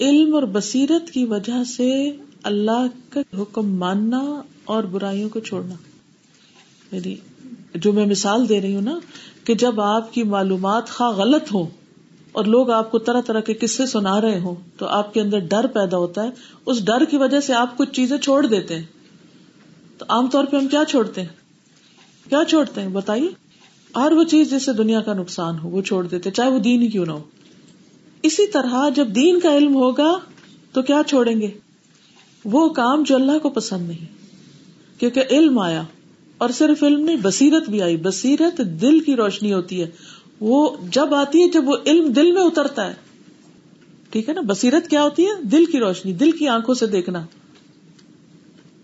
علم اور بصیرت کی وجہ سے اللہ کا حکم ماننا اور برائیوں کو چھوڑنا۔ یعنی جو میں مثال دے رہی ہوں نا، کہ جب آپ کی معلومات خواہ غلط ہو اور لوگ آپ کو طرح طرح کے قصے سنا رہے ہوں، تو آپ کے اندر ڈر پیدا ہوتا ہے۔ اس ڈر کی وجہ سے آپ کچھ چیزیں چھوڑ دیتے ہیں۔ تو عام طور پہ ہم کیا چھوڑتے ہیں؟ کیا چھوڑتے ہیں؟ بتائیے۔ ہر وہ چیز جس سے دنیا کا نقصان ہو، وہ چھوڑ دیتے، چاہے وہ دین ہی کیوں نہ ہو۔ اسی طرح جب دین کا علم ہوگا، تو کیا چھوڑیں گے؟ وہ کام جو اللہ کو پسند نہیں، کیونکہ علم آیا۔ اور صرف علم نہیں، بصیرت بھی آئی۔ بصیرت دل کی روشنی ہوتی ہے۔ وہ جب آتی ہے، جب وہ علم دل میں اترتا ہے۔ ٹھیک ہے نا؟ بصیرت کیا ہوتی ہے؟ دل کی روشنی، دل کی آنکھوں سے دیکھنا۔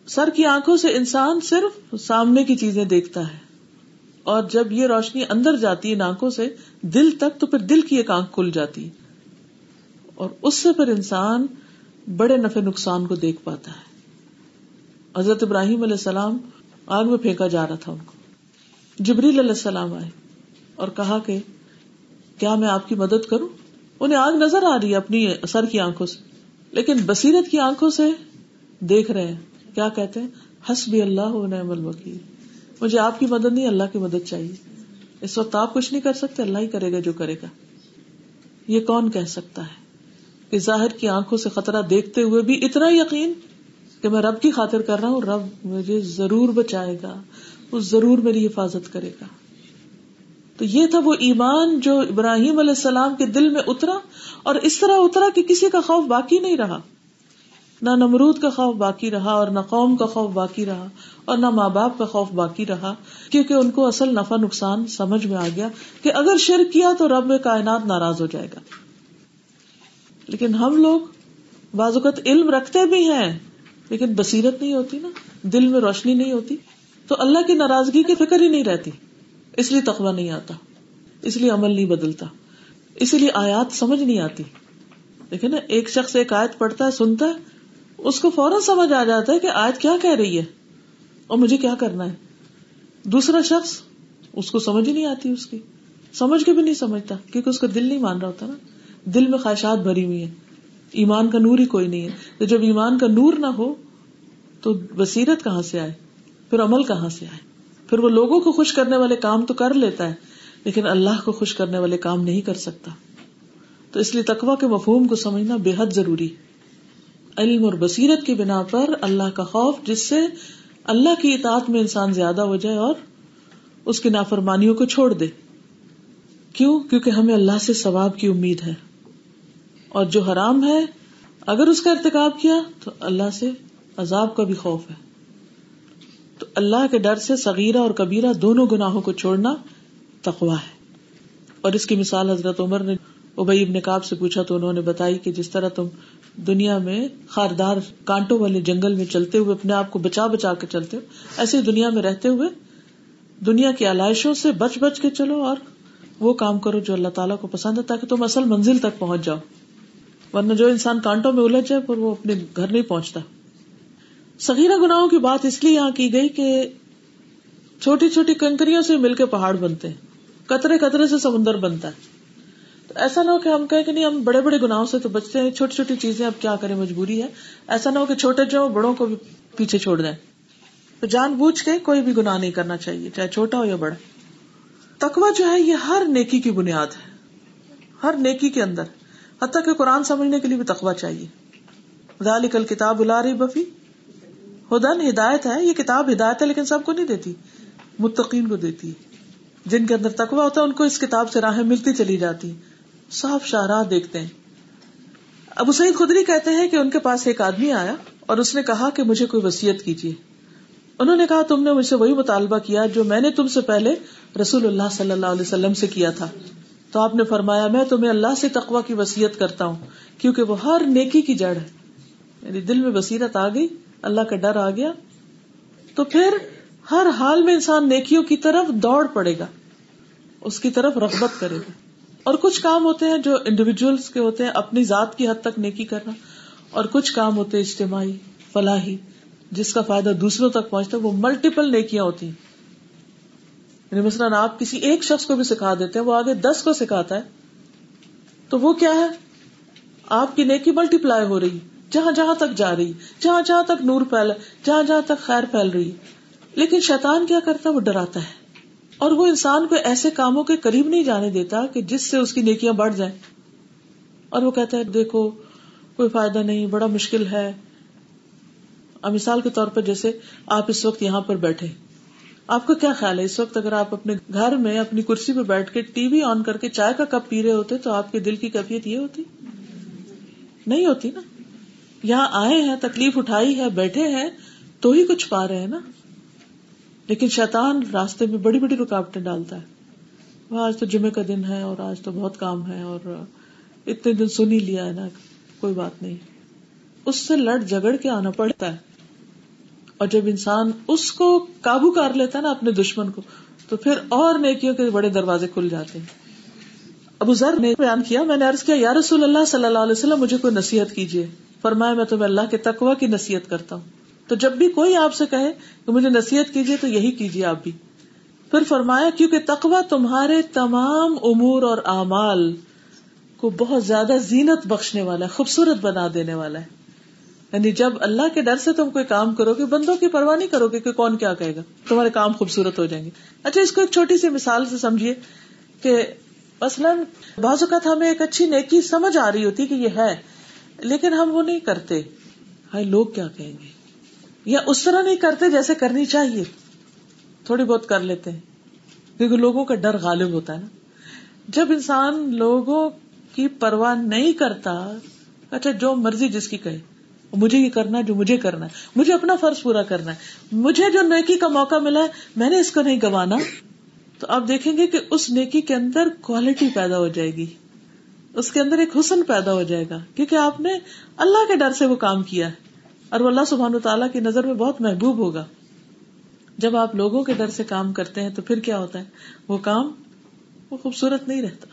سر کی آنکھوں سے انسان صرف سامنے کی چیزیں دیکھتا ہے۔ اور جب یہ روشنی اندر جاتی ہے آنکھوں سے، دل تک، تو پھر دل کی ایک آنکھ کھل جاتی ہے۔ اور اس سے پھر انسان بڑے نفع نقصان کو دیکھ پاتا ہے۔ حضرت ابراہیم علیہ السلام آگ میں پھینکا جا رہا تھا ان کو۔ جبریل علیہ السلام آئے اور کہا کہ کیا میں آپ کی مدد کروں؟ انہیں آگ نظر آ رہی ہے اپنی سر کی آنکھوں سے۔ لیکن بصیرت کی آنکھوں سے دیکھ رہے ہیں۔ کیا کہتے ہیں؟ ہس بھی اللہ نعم الوکیل۔ مجھے آپ کی مدد نہیں، اللہ کی مدد چاہیے۔ اس وقت آپ کچھ نہیں کر سکتے، اللہ ہی کرے گا جو کرے گا۔ یہ کون کہہ سکتا ہے کہ ظاہر کی آنکھوں سے خطرہ دیکھتے ہوئے بھی اتنا یقین کہ میں رب کی خاطر کر رہا ہوں، رب مجھے ضرور بچائے گا، وہ ضرور میری حفاظت کرے گا۔ تو یہ تھا وہ ایمان جو ابراہیم علیہ السلام کے دل میں اترا اور اس طرح اترا کہ کسی کا خوف باقی نہیں رہا۔ نہ نمرود کا خوف باقی رہا اور نہ قوم کا خوف باقی رہا اور نہ ماں باپ کا خوف باقی رہا، کیونکہ ان کو اصل نفع نقصان سمجھ میں آ گیا کہ اگر شرک کیا تو رب کائنات ناراض ہو جائے گا۔ لیکن ہم لوگ بعض اوقات علم رکھتے بھی ہیں۔ لیکن بصیرت نہیں ہوتی نا، دل میں روشنی نہیں ہوتی۔ تو اللہ کی ناراضگی کی فکر ہی نہیں رہتی۔ اس لیے تقوی نہیں آتا۔ اس لیے عمل نہیں بدلتا۔ اسی لیے آیات سمجھ نہیں آتی۔ دیکھے نا، ایک شخص ایک آیت پڑھتا ہے، سنتا ہے، اس کو فوراً سمجھ آ جاتا ہے کہ آیت کیا کہہ رہی ہے۔ اور مجھے کیا کرنا ہے؟ دوسرا شخص اس کو سمجھ ہی نہیں آتی اس کی۔ سمجھ کے بھی نہیں سمجھتا، کیونکہ اس کا دل نہیں مان رہا ہوتا نا۔ دل میں خواہشات بھری ہوئی ہے ایمان کا نور ہی کوئی نہیں ہے۔ تو جب ایمان کا نور نہ ہو، تو بصیرت کہاں سے آئے؟ پھر عمل کہاں سے آئے؟ پھر وہ لوگوں کو خوش کرنے والے کام تو کر لیتا ہے، لیکن اللہ کو خوش کرنے والے کام نہیں کر سکتا۔ تو اس لیے تقوا کے مفہوم کو سمجھنا بے حد ضروری علم اور بصیرت کی بنا پر اللہ کا خوف، جس سے اللہ کی اطاعت میں انسان زیادہ ہو جائے اور اس کی نافرمانیوں کو چھوڑ دے۔ کیوں؟ کیونکہ ہمیں اللہ سے ثواب کی امید ہے۔ اور جو حرام ہے، اگر اس کا ارتکاب کیا، تو اللہ سے عذاب کا بھی خوف ہے۔ تو اللہ کے ڈر سے سغیرہ اور کبیرہ دونوں گناہوں کو چھوڑنا تقوا ہے۔ اور اس کی مثال حضرت عمر نے ابئی ابن کاب سے پوچھا تو انہوں نے بتائی کہ جس طرح تم دنیا میں خاردار کانٹوں والے جنگل میں چلتے ہوئے اپنے آپ کو بچا بچا کے چلتے ہو، ایسے دنیا میں رہتے ہوئے دنیا کی علائشوں سے بچ بچ کے چلو اور وہ کام کرو جو اللہ تعالیٰ کو پسند ہے، تاکہ تم اصل منزل تک پہنچ جاؤ۔ ورنہ جو انسان کانٹوں میں الجھ جائے پر وہ اپنے گھر نہیں پہنچتا۔ سگیرہ گناہوں کی بات اس لیے یہاں کی گئی کہ چھوٹی چھوٹی کنکریوں سے مل کے پہاڑ بنتے ہیں۔ قطرے قطرے سے سمندر بنتا ہے۔ تو ایسا نہ ہو کہ ہم کہیں کہ نہیں، ہم بڑے بڑے گناہوں سے تو بچتے ہیں، چھوٹی چھوٹی چیزیں اب کیا کریں، مجبوری ہے۔ ایسا نہ ہو کہ چھوٹے جو بڑوں کو بھی پیچھے چھوڑ دیں۔ تو جان بوجھ کے کوئی بھی گناہ نہیں کرنا چاہیے، چاہے چھوٹا ہو یا بڑا۔ تکوا جو ہے، یہ ہر نیکی کی بنیاد ہے۔ ہر نیکی کے اندر۔ حتیٰ کہ قرآن سمجھنے کے لیے بھی تقوا چاہیے۔ کل کتاب رہی بفی ہدن ہدایت ہے، یہ کتاب ہدایت ہے لیکن سب کو نہیں دیتی، متقین کو دیتی۔ جن کے اندر تقوا ہوتا ہے، ان کو اس کتاب سے راہیں ملتی چلی جاتی۔ صاف شاہراہ دیکھتے ہیں۔ ابو سعید خدری کہتے ہیں کہ ان کے پاس ایک آدمی آیا اور اس نے کہا کہ مجھے کوئی وسیعت کیجیے۔ انہوں نے کہا، تم نے مجھ سے وہی مطالبہ کیا جو میں نے تم سے پہلے رسول اللہ صلی اللہ علیہ وسلم سے کیا تھا۔ تو آپ نے فرمایا، میں تمہیں اللہ سے تقوا کی وسیعت کرتا ہوں، کیونکہ وہ ہر نیکی کی جڑ ہے۔ یعنی دل میں بصیرت آ گئی، اللہ کا ڈر آ گیا۔ تو پھر ہر حال میں انسان نیکیوں کی طرف دوڑ پڑے گا، اس کی طرف رغبت کرے گا۔ اور کچھ کام ہوتے ہیں جو انڈیویجلس کے ہوتے ہیں، اپنی ذات کی حد تک نیکی کرنا۔ اور کچھ کام ہوتے ہیں اجتماعی، فلاحی، جس کا فائدہ دوسروں تک پہنچتا ہے، وہ ملٹیپل نیکیاں ہوتی ہیں۔ یعنی مثلاً آپ کسی ایک شخص کو بھی سکھا دیتے ہیں، وہ آگے دس کو سکھاتا ہے، تو وہ کیا ہے؟ آپ کی نیکی ملٹی پلائی ہو رہی، جہاں جہاں تک جا رہی، جہاں جہاں تک نور پھیلا جہاں جہاں تک خیر پھیل رہی۔ لیکن شیطان کیا کرتا ہے؟ وہ ڈراتا ہے۔ اور وہ انسان کو ایسے کاموں کے قریب نہیں جانے دیتا کہ جس سے اس کی نیکیاں بڑھ جائیں۔ اور وہ کہتا ہے، دیکھو، کوئی فائدہ نہیں، بڑا مشکل ہے۔ مثال کے طور پر جیسے آپ اس وقت یہاں پر بیٹھے۔ آپ کا کیا خیال ہے؟ اس وقت اگر آپ اپنے گھر میں اپنی کرسی پہ بیٹھ کے ٹی وی آن کر کے چائے کا کپ پی رہے ہوتے تو آپ کے دل کی کیفیت یہ ہوتی؟ نہیں ہوتی نا؟ یہاں آئے ہیں، تکلیف اٹھائی ہے، بیٹھے ہیں، تو ہی کچھ پا رہے ہیں نا؟ لیکن شیطان راستے میں بڑی بڑی رکاوٹیں ڈالتا ہے۔ وہ آج تو جمعے کا دن ہے اور آج تو بہت کام ہے اور اتنے دن سن ہی لیا ہے نا، کوئی بات نہیں۔ اس سے لڑ جگڑ کے آنا پڑتا ہے۔ اور جب انسان اس کو قابو کر لیتا ہے نا اپنے دشمن کو، تو پھر اور نیکیوں کے بڑے دروازے کھل جاتے ہیں۔ ابو ذر نے بیان کیا، میں نے عرض کیا، یا رسول اللہ صلی اللہ علیہ وسلم، مجھے کوئی نصیحت کیجیے۔ فرمایا، میں تمہیں اللہ کے تقوا کی نصیحت کرتا ہوں۔ تو جب بھی کوئی آپ سے کہے کہ مجھے نصیحت کیجیے، تو یہی کیجیے آپ بھی۔ پھر فرمایا، کیونکہ تقوا تمہارے تمام امور اور اعمال کو بہت زیادہ زینت بخشنے والا ہے، خوبصورت بنا دینے والا ہے۔ یعنی جب اللہ کے ڈر سے تم کوئی کام کرو گے، بندوں کی پرواہ نہیں کرو گے کہ کون کیا کہے گا۔ تمہارے کام خوبصورت ہو جائیں گے۔ اچھا اس کو ایک چھوٹی سی مثال سے سمجھیے کہ مثلاً بعض اوقات ہمیں ایک اچھی نیکی سمجھ آ رہی ہوتی کہ یہ ہے، لیکن ہم وہ نہیں کرتے۔ ہائی لوگ کیا کہیں گے؟ یا اس طرح نہیں کرتے جیسے کرنی چاہیے۔ تھوڑی بہت کر لیتے ہیں۔ کیونکہ لوگوں کا ڈر غالب ہوتا ہے نا۔ جب انسان لوگوں کی پرواہ نہیں کرتا اچھا جو مرضی جس کی کہے۔ مجھے یہ کرنا جو مجھے کرنا ہے۔ مجھے اپنا فرض پورا کرنا ہے۔ مجھے جو نیکی کا موقع ملا ہے، میں نے اس کو نہیں گوانا۔ تو آپ دیکھیں گے کہ اس نیکی کے اندر کوالٹی پیدا ہو جائے گی۔ اس کے اندر ایک حسن پیدا ہو جائے گا۔ کیونکہ آپ نے اللہ کے ڈر سے وہ کام کیا ہے۔ اور وہ اللہ سبحان تعالیٰ کی نظر میں بہت محبوب ہوگا۔ جب آپ لوگوں کے ڈر سے کام کرتے ہیں تو پھر کیا ہوتا ہے؟ وہ کام وہ خوبصورت نہیں رہتا۔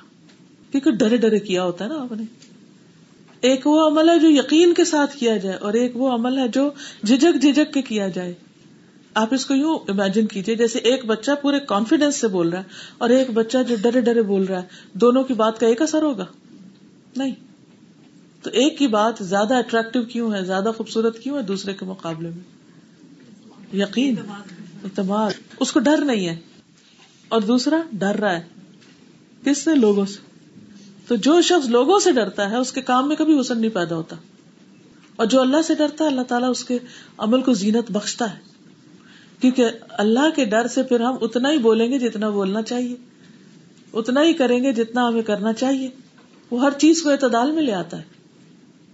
کیونکہ ڈرے ڈرے کیا ہوتا ہے نا آپ نے؟ ایک وہ عمل ہے جو یقین کے ساتھ کیا جائے اور ایک وہ عمل ہے جو جھجک جھجک کے کیا جائے۔ آپ اس کو یوں امیجن کیجیے جیسے ایک بچہ پورے کانفیڈینس سے بول رہا ہے اور ایک بچہ جو ڈرے ڈرے بول رہا ہے۔ دونوں کی بات کا ایک اثر ہوگا؟ نہیں۔ تو ایک کی بات زیادہ اٹریکٹو کیوں ہے؟ زیادہ خوبصورت کیوں ہے دوسرے کے مقابلے میں؟ یقین، اعتماد۔ اس کو ڈر نہیں ہے۔ اور دوسرا، ڈر رہا ہے۔ کس سے؟ لوگوں سے۔ تو جو شخص لوگوں سے ڈرتا ہے، اس کے کام میں کبھی حسن نہیں پیدا ہوتا۔ اور جو اللہ سے ڈرتا ہے، اللہ تعالیٰ اس کے عمل کو زینت بخشتا ہے۔ کیونکہ اللہ کے ڈر سے پھر ہم اتنا ہی بولیں گے جتنا بولنا چاہیے۔ اتنا ہی کریں گے جتنا ہمیں کرنا چاہیے۔ وہ ہر چیز کو اعتدال میں لے آتا ہے۔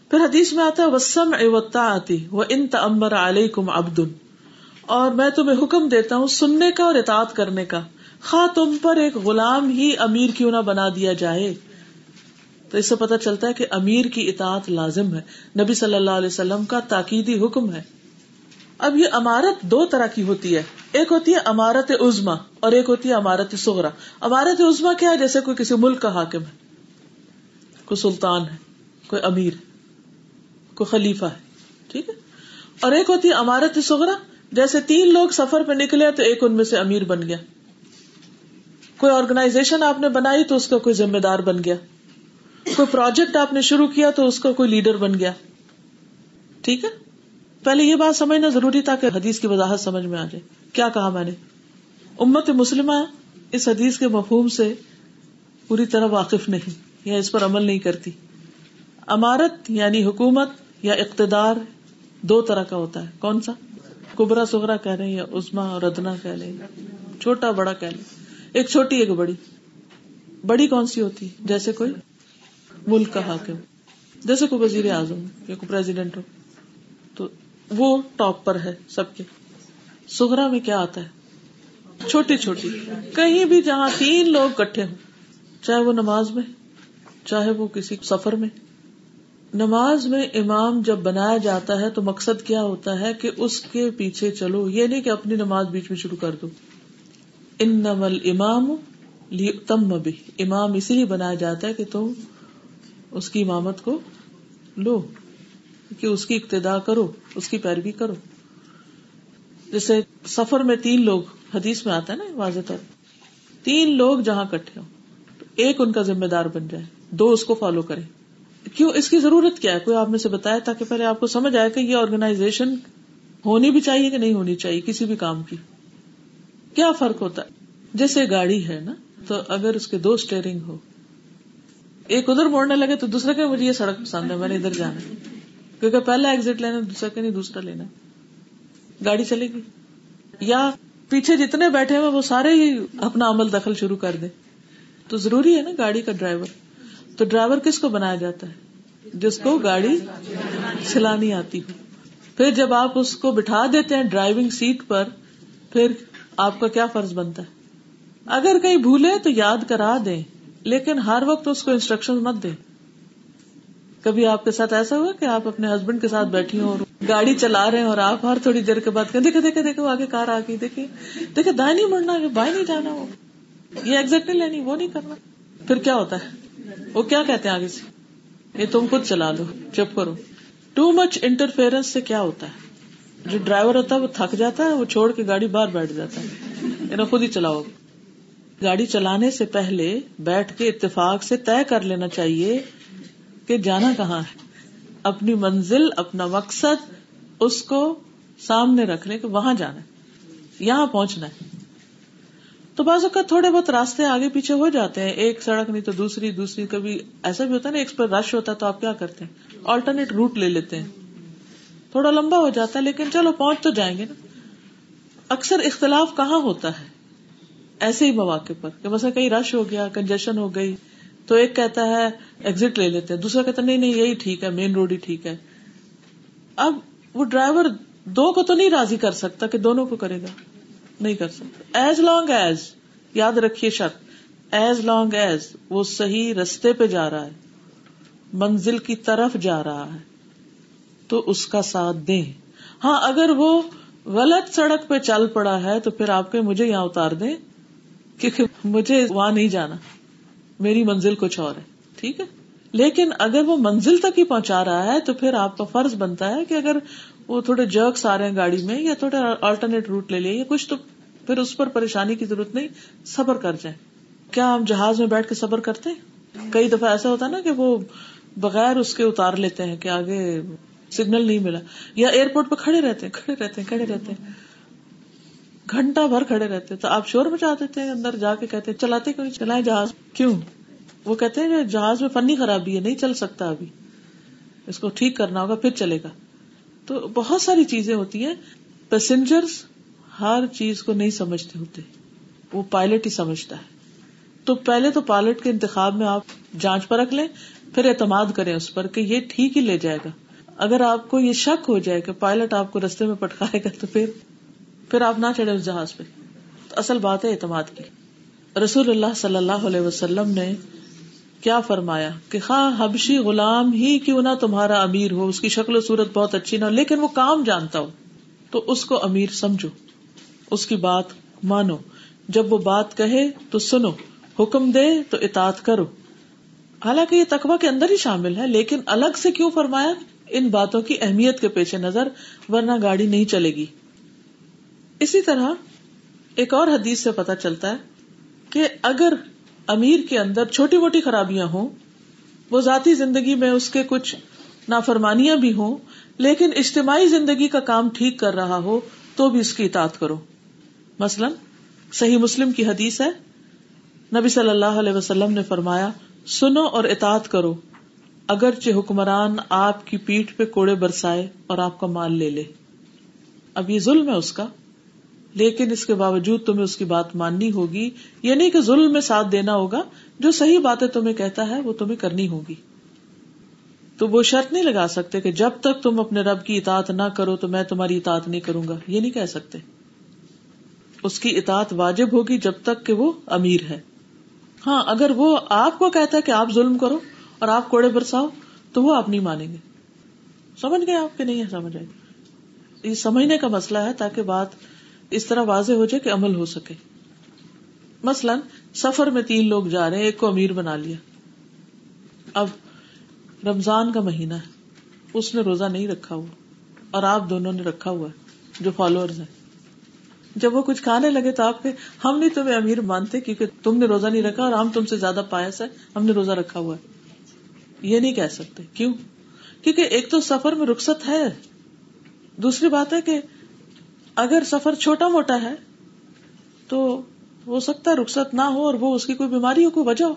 پھر حدیث میں آتا ہے وسم اوتا آتی وہ ان تمبر علیہ کم ابدن اور میں تمہیں حکم دیتا ہوں، سننے کا اور اطاعت کرنے کا۔ خواہ تم پر ایک غلام ہی امیر کیوں نہ بنا دیا جائے۔ تو اس سے پتا چلتا ہے کہ امیر کی اطاعت لازم ہے۔ نبی صلی اللہ علیہ وسلم کا تاکیدی حکم ہے۔ اب یہ امارت دو طرح کی ہوتی ہے۔ ایک ہوتی ہے امارت عزما اور ایک ہوتی ہے امارت سغرا امارت عزما کیا ہے؟ جیسے کوئی کسی ملک کا حاکم ہے۔ کوئی سلطان ہے، کوئی امیر کوئی خلیفہ ہے۔ ٹھیک ہے؟ اور ایک ہوتی ہے امارت سغرا جیسے تین لوگ سفر پہ نکلے تو ایک ان میں سے امیر بن گیا۔ کوئی آرگنائزیشن آپ نے بنائی تو اس کا کوئی ذمہ دار بن گیا۔ کوئی پروجیکٹ آپ نے شروع کیا تو اس کا کوئی لیڈر بن گیا۔ ٹھیک ہے؟ پہلے یہ بات سمجھنا ضروری تھا کہ حدیث کی وضاحت سمجھ میں آ جائے۔ کیا کہا میں نے؟ امت مسلمہ اس حدیث کے مفہوم سے پوری طرح واقف نہیں، یا اس پر عمل نہیں کرتی۔ امارت یعنی حکومت یا اقتدار دو طرح کا ہوتا ہے۔ کون سا؟ کبرا سغرا کہہ رہے یا عزما اور ادنا کہہ لیں۔ چھوٹا بڑا کہہ لیں۔ ایک چھوٹی، ایک بڑی۔ بڑی کون سی ہوتی؟ جیسے کوئی ملک کا حاکم جیسے کوئی وزیر اعظم یا کوئی پریزیڈنٹ ہو، تو وہ ٹاپ پر ہے سب کے۔ سگرا میں کیا آتا ہے؟ چھوٹی چھوٹی۔ کہیں بھی جہاں تین لوگ کٹھے ہوں، چاہے وہ نماز میں، چاہے وہ کسی سفر میں۔ نماز میں امام جب بنایا جاتا ہے تو مقصد کیا ہوتا ہے کہ اس کے پیچھے چلو، یہ نہیں کہ اپنی نماز بیچ میں شروع کر دو۔ ان نمل امام تم بھی امام اسی لیے بنایا جاتا ہے کہ تم اس کی امامت کو لو، کہ اس کی ابتدا کرو، اس کی پیروی کرو۔ جیسے سفر میں تین لوگ، حدیث میں آتا ہے نا واضح طور۔ تین لوگ جہاں کٹھے ہوں، تو ایک ان کا ذمہ دار بن جائے، دو اس کو فالو کرے۔ کیوں؟ اس کی ضرورت کیا ہے؟ کوئی آپ میں سے بتایا تاکہ پہلے آپ کو سمجھ آئے کہ یہ آرگنائزیشن ہونی بھی چاہیے کہ نہیں ہونی چاہیے، کسی بھی کام کی۔ کیا فرق ہوتا ہے؟ جیسے گاڑی ہے نا، تو اگر اس کے دو اسٹیئرنگ ہو ایک ادھر موڑنے لگے تو دوسرے کہ مجھے یہ سڑک پسند ہے، میں نے ادھر جانا کیونکہ پہلا ایگزٹ لینا، دوسرا کہ نہیں، دوسرا لینا۔ گاڑی چلے گی۔ یا پیچھے جتنے بیٹھے ہوئے، وہ سارے ہی اپنا عمل دخل شروع کر دیں تو ضروری ہے نا گاڑی کا ڈرائیور۔ تو ڈرائیور کس کو بنایا جاتا ہے؟ جس کو گاڑی چلانی آتی ہو۔ پھر جب آپ اس کو بٹھا دیتے ہیں ڈرائیونگ سیٹ پر، پھر آپ کا کیا فرض بنتا ہے؟ اگر کہیں بھولے تو یاد کرا دیں۔ لیکن ہر وقت اس کو انسٹرکشن مت دیں کبھی آپ کے ساتھ ایسا ہوا کہ آپ اپنے ہسبینڈ کے ساتھ بیٹھی ہوں اور گاڑی چلا رہے ہیں اور آپ ہر تھوڑی دیر کے بعد کہ دیکھے دیکھے دیکھے آگے کار آ گئی دیکھے دیکھے دائیں نہیں مڑنا بائیں نہیں جانا وہ۔ یہ ایگزیکٹ نہیں لینی وہ نہیں کرنا۔ پھر کیا ہوتا ہے؟ وہ کیا کہتے ہیں آگے سے؟ یہ تم خود چلا لو چپ کرو۔ ٹو مچ انٹرفیئرنس سے کیا ہوتا ہے؟ جو ڈرائیور ہوتا ہے وہ تھک جاتا ہے، وہ چھوڑ کے گاڑی باہر بیٹھ جاتا ہے۔ خود ہی چلاؤ۔ گاڑی چلانے سے پہلے بیٹھ کے اتفاق سے طے کر لینا چاہیے کہ جانا کہاں ہے۔ اپنی منزل، اپنا مقصد، اس کو سامنے رکھنے کے وہاں جانا ہے، یہاں پہنچنا ہے۔ تو بعض اوقات تھوڑے بہت راستے آگے پیچھے ہو جاتے ہیں، ایک سڑک نہیں تو دوسری دوسری، کبھی ایسا بھی ہوتا ہے نا، ایک پر رش ہوتا ہے تو آپ کیا کرتے ہیں؟ آلٹرنیٹ روٹ لے لیتے ہیں۔ تھوڑا لمبا ہو جاتا ہے، لیکن چلو پہنچ تو جائیں گے نا۔ اکثر اختلاف کہاں ہوتا ہے؟ ایسے ہی مواقع پر کہ مثلا کہیں رش ہو گیا کنجیشن ہو گئی، تو ایک کہتا ہے ایگزٹ لے لیتے دوسرا کہتا نہیں نہیں، یہی ٹھیک ہے مین روڈ ہی ٹھیک ہے۔ اب وہ ڈرائیور دو کو تو نہیں راضی کر سکتا کہ دونوں کو کرے گا، نہیں کر سکتا۔ ایز لانگ ایز یاد رکھیے شرط ایز لانگ ایز وہ صحیح رستے پہ جا رہا ہے، منزل کی طرف جا رہا ہے، تو اس کا ساتھ دیں۔ ہاں اگر وہ غلط سڑک پہ چل پڑا ہے تو پھر آپ کے مجھے یہاں اتار دیں۔ کیونکہ مجھے وہاں نہیں جانا۔ میری منزل کچھ اور ہے، ٹھیک ہے؟ لیکن اگر وہ منزل تک ہی پہنچا رہا ہے، تو پھر آپ کا فرض بنتا ہے کہ اگر وہ تھوڑے جرکس آ رہے ہیں گاڑی میں، یا تھوڑا آلٹرنیٹ روٹ لے لے یا کچھ، تو پھر اس پر پریشانی کی ضرورت نہیں، صبر کر جائیں۔ کیا ہم جہاز میں بیٹھ کے صبر کرتے ہیں؟ کئی دفعہ ایسا ہوتا ہے نا کہ وہ بغیر اس کے اتار لیتے ہیں کہ آگے سگنل نہیں ملا، یا ایئرپورٹ پہ کھڑے رہتے ہیں، کھڑے رہتے ہیں، کھڑے رہتے ہیں۔ گھنٹہ بھر کھڑے رہتے تو آپ شور مچا دیتے ہیں اندر جا کے کہتے چلاتے کیوں چلائے جہاز۔ کیوں؟ وہ کہتے ہیں جہاز میں فنی خرابی ہے، نہیں چل سکتا ابھی۔ اس کو ٹھیک کرنا ہوگا، پھر چلے گا۔ تو بہت ساری چیزیں ہوتی ہیں۔ پیسنجر ہر چیز کو نہیں سمجھتے ہوتے۔ وہ پائلٹ ہی سمجھتا ہے۔ تو پہلے تو پائلٹ کے انتخاب میں آپ جانچ پرکھ لیں، پھر اعتماد کریں اس پر کہ یہ ٹھیک ہی لے جائے گا۔ اگر آپ کو یہ شک ہو جائے کہ پائلٹ آپ کو رستے میں پٹکائے گا تو پھر پھر آپ نہ چڑھے اس جہاز پہ۔ تو اصل بات ہے اعتماد کی۔ رسول اللہ صلی اللہ علیہ وسلم نے کیا فرمایا کہ خواہ حبشی غلام ہی کیوں نہ تمہارا امیر ہو، اس کی شکل و صورت بہت اچھی نہ ہو، لیکن وہ کام جانتا ہو، تو اس کو امیر سمجھو۔ اس کی بات مانو۔ جب وہ بات کہے تو سنو، حکم دے تو اطاعت کرو۔ حالانکہ یہ تقوی کے اندر ہی شامل ہے، لیکن الگ سے کیوں فرمایا؟ ان باتوں کی اہمیت کے پیچھے نظر، ورنہ گاڑی نہیں چلے گی۔ اسی طرح ایک اور حدیث سے پتا چلتا ہے کہ اگر امیر کے اندر چھوٹی موٹی خرابیاں ہوں، وہ ذاتی زندگی میں اس کے کچھ نافرمانیاں بھی ہوں، لیکن اجتماعی زندگی کا کام ٹھیک کر رہا ہو تو بھی اس کی اطاعت کرو۔ مثلاً صحیح مسلم کی حدیث ہے، نبی صلی اللہ علیہ وسلم نے فرمایا، سنو اور اطاعت کرو، اگرچہ حکمران آپ کی پیٹ پہ کوڑے برسائے اور آپ کا مال لے لے۔ اب یہ ظلم ہے اس کا۔ لیکن اس کے باوجود تمہیں اس کی بات ماننی ہوگی، یہ نہیں کہ ظلم میں ساتھ دینا ہوگا، جو صحیح باتیں تمہیں کہتا ہے، وہ تمہیں کرنی ہوگی۔ تو وہ شرط نہیں لگا سکتے کہ جب تک تم اپنے رب کی اطاعت نہ کرو تو میں تمہاری اطاعت نہیں کروں گا، یہ نہیں کہہ سکتے۔ اس کی اطاعت واجب ہوگی جب تک کہ وہ امیر ہے۔ ہاں اگر وہ آپ کو کہتا ہے کہ آپ ظلم کرو اور آپ کوڑے برساؤ، تو وہ آپ نہیں مانیں گے۔ سمجھ گئے آپ کے نہیں سمجھ آئے یہ سمجھنے کا مسئلہ ہے تاکہ بات اس طرح واضح ہو جائے کہ عمل ہو سکے۔ مثلاً، سفر میں تین لوگ جا رہے ہیں، ایک کو امیر بنا لیا۔ اب رمضان کا مہینہ ہے، اس نے روزہ نہیں رکھا ہوا، اور آپ دونوں نے رکھا ہوا ہے، جو فالوور ہیں۔ جب وہ کچھ کھانے لگے تو آپ کے، ہم نہیں تمہیں امیر مانتے کیونکہ تم نے روزہ نہیں رکھا اور ہم تم سے زیادہ پایس ہے ہم نے روزہ رکھا ہوا ہے۔ یہ نہیں کہہ سکتے۔ کیوں؟ کیونکہ ایک تو سفر میں رخصت ہے۔ دوسری بات ہے کہ اگر سفر چھوٹا موٹا ہے تو ہو سکتا ہے رخصت نہ ہو اور وہ اس کی کوئی بیماری ہو کوئی وجہ ہو۔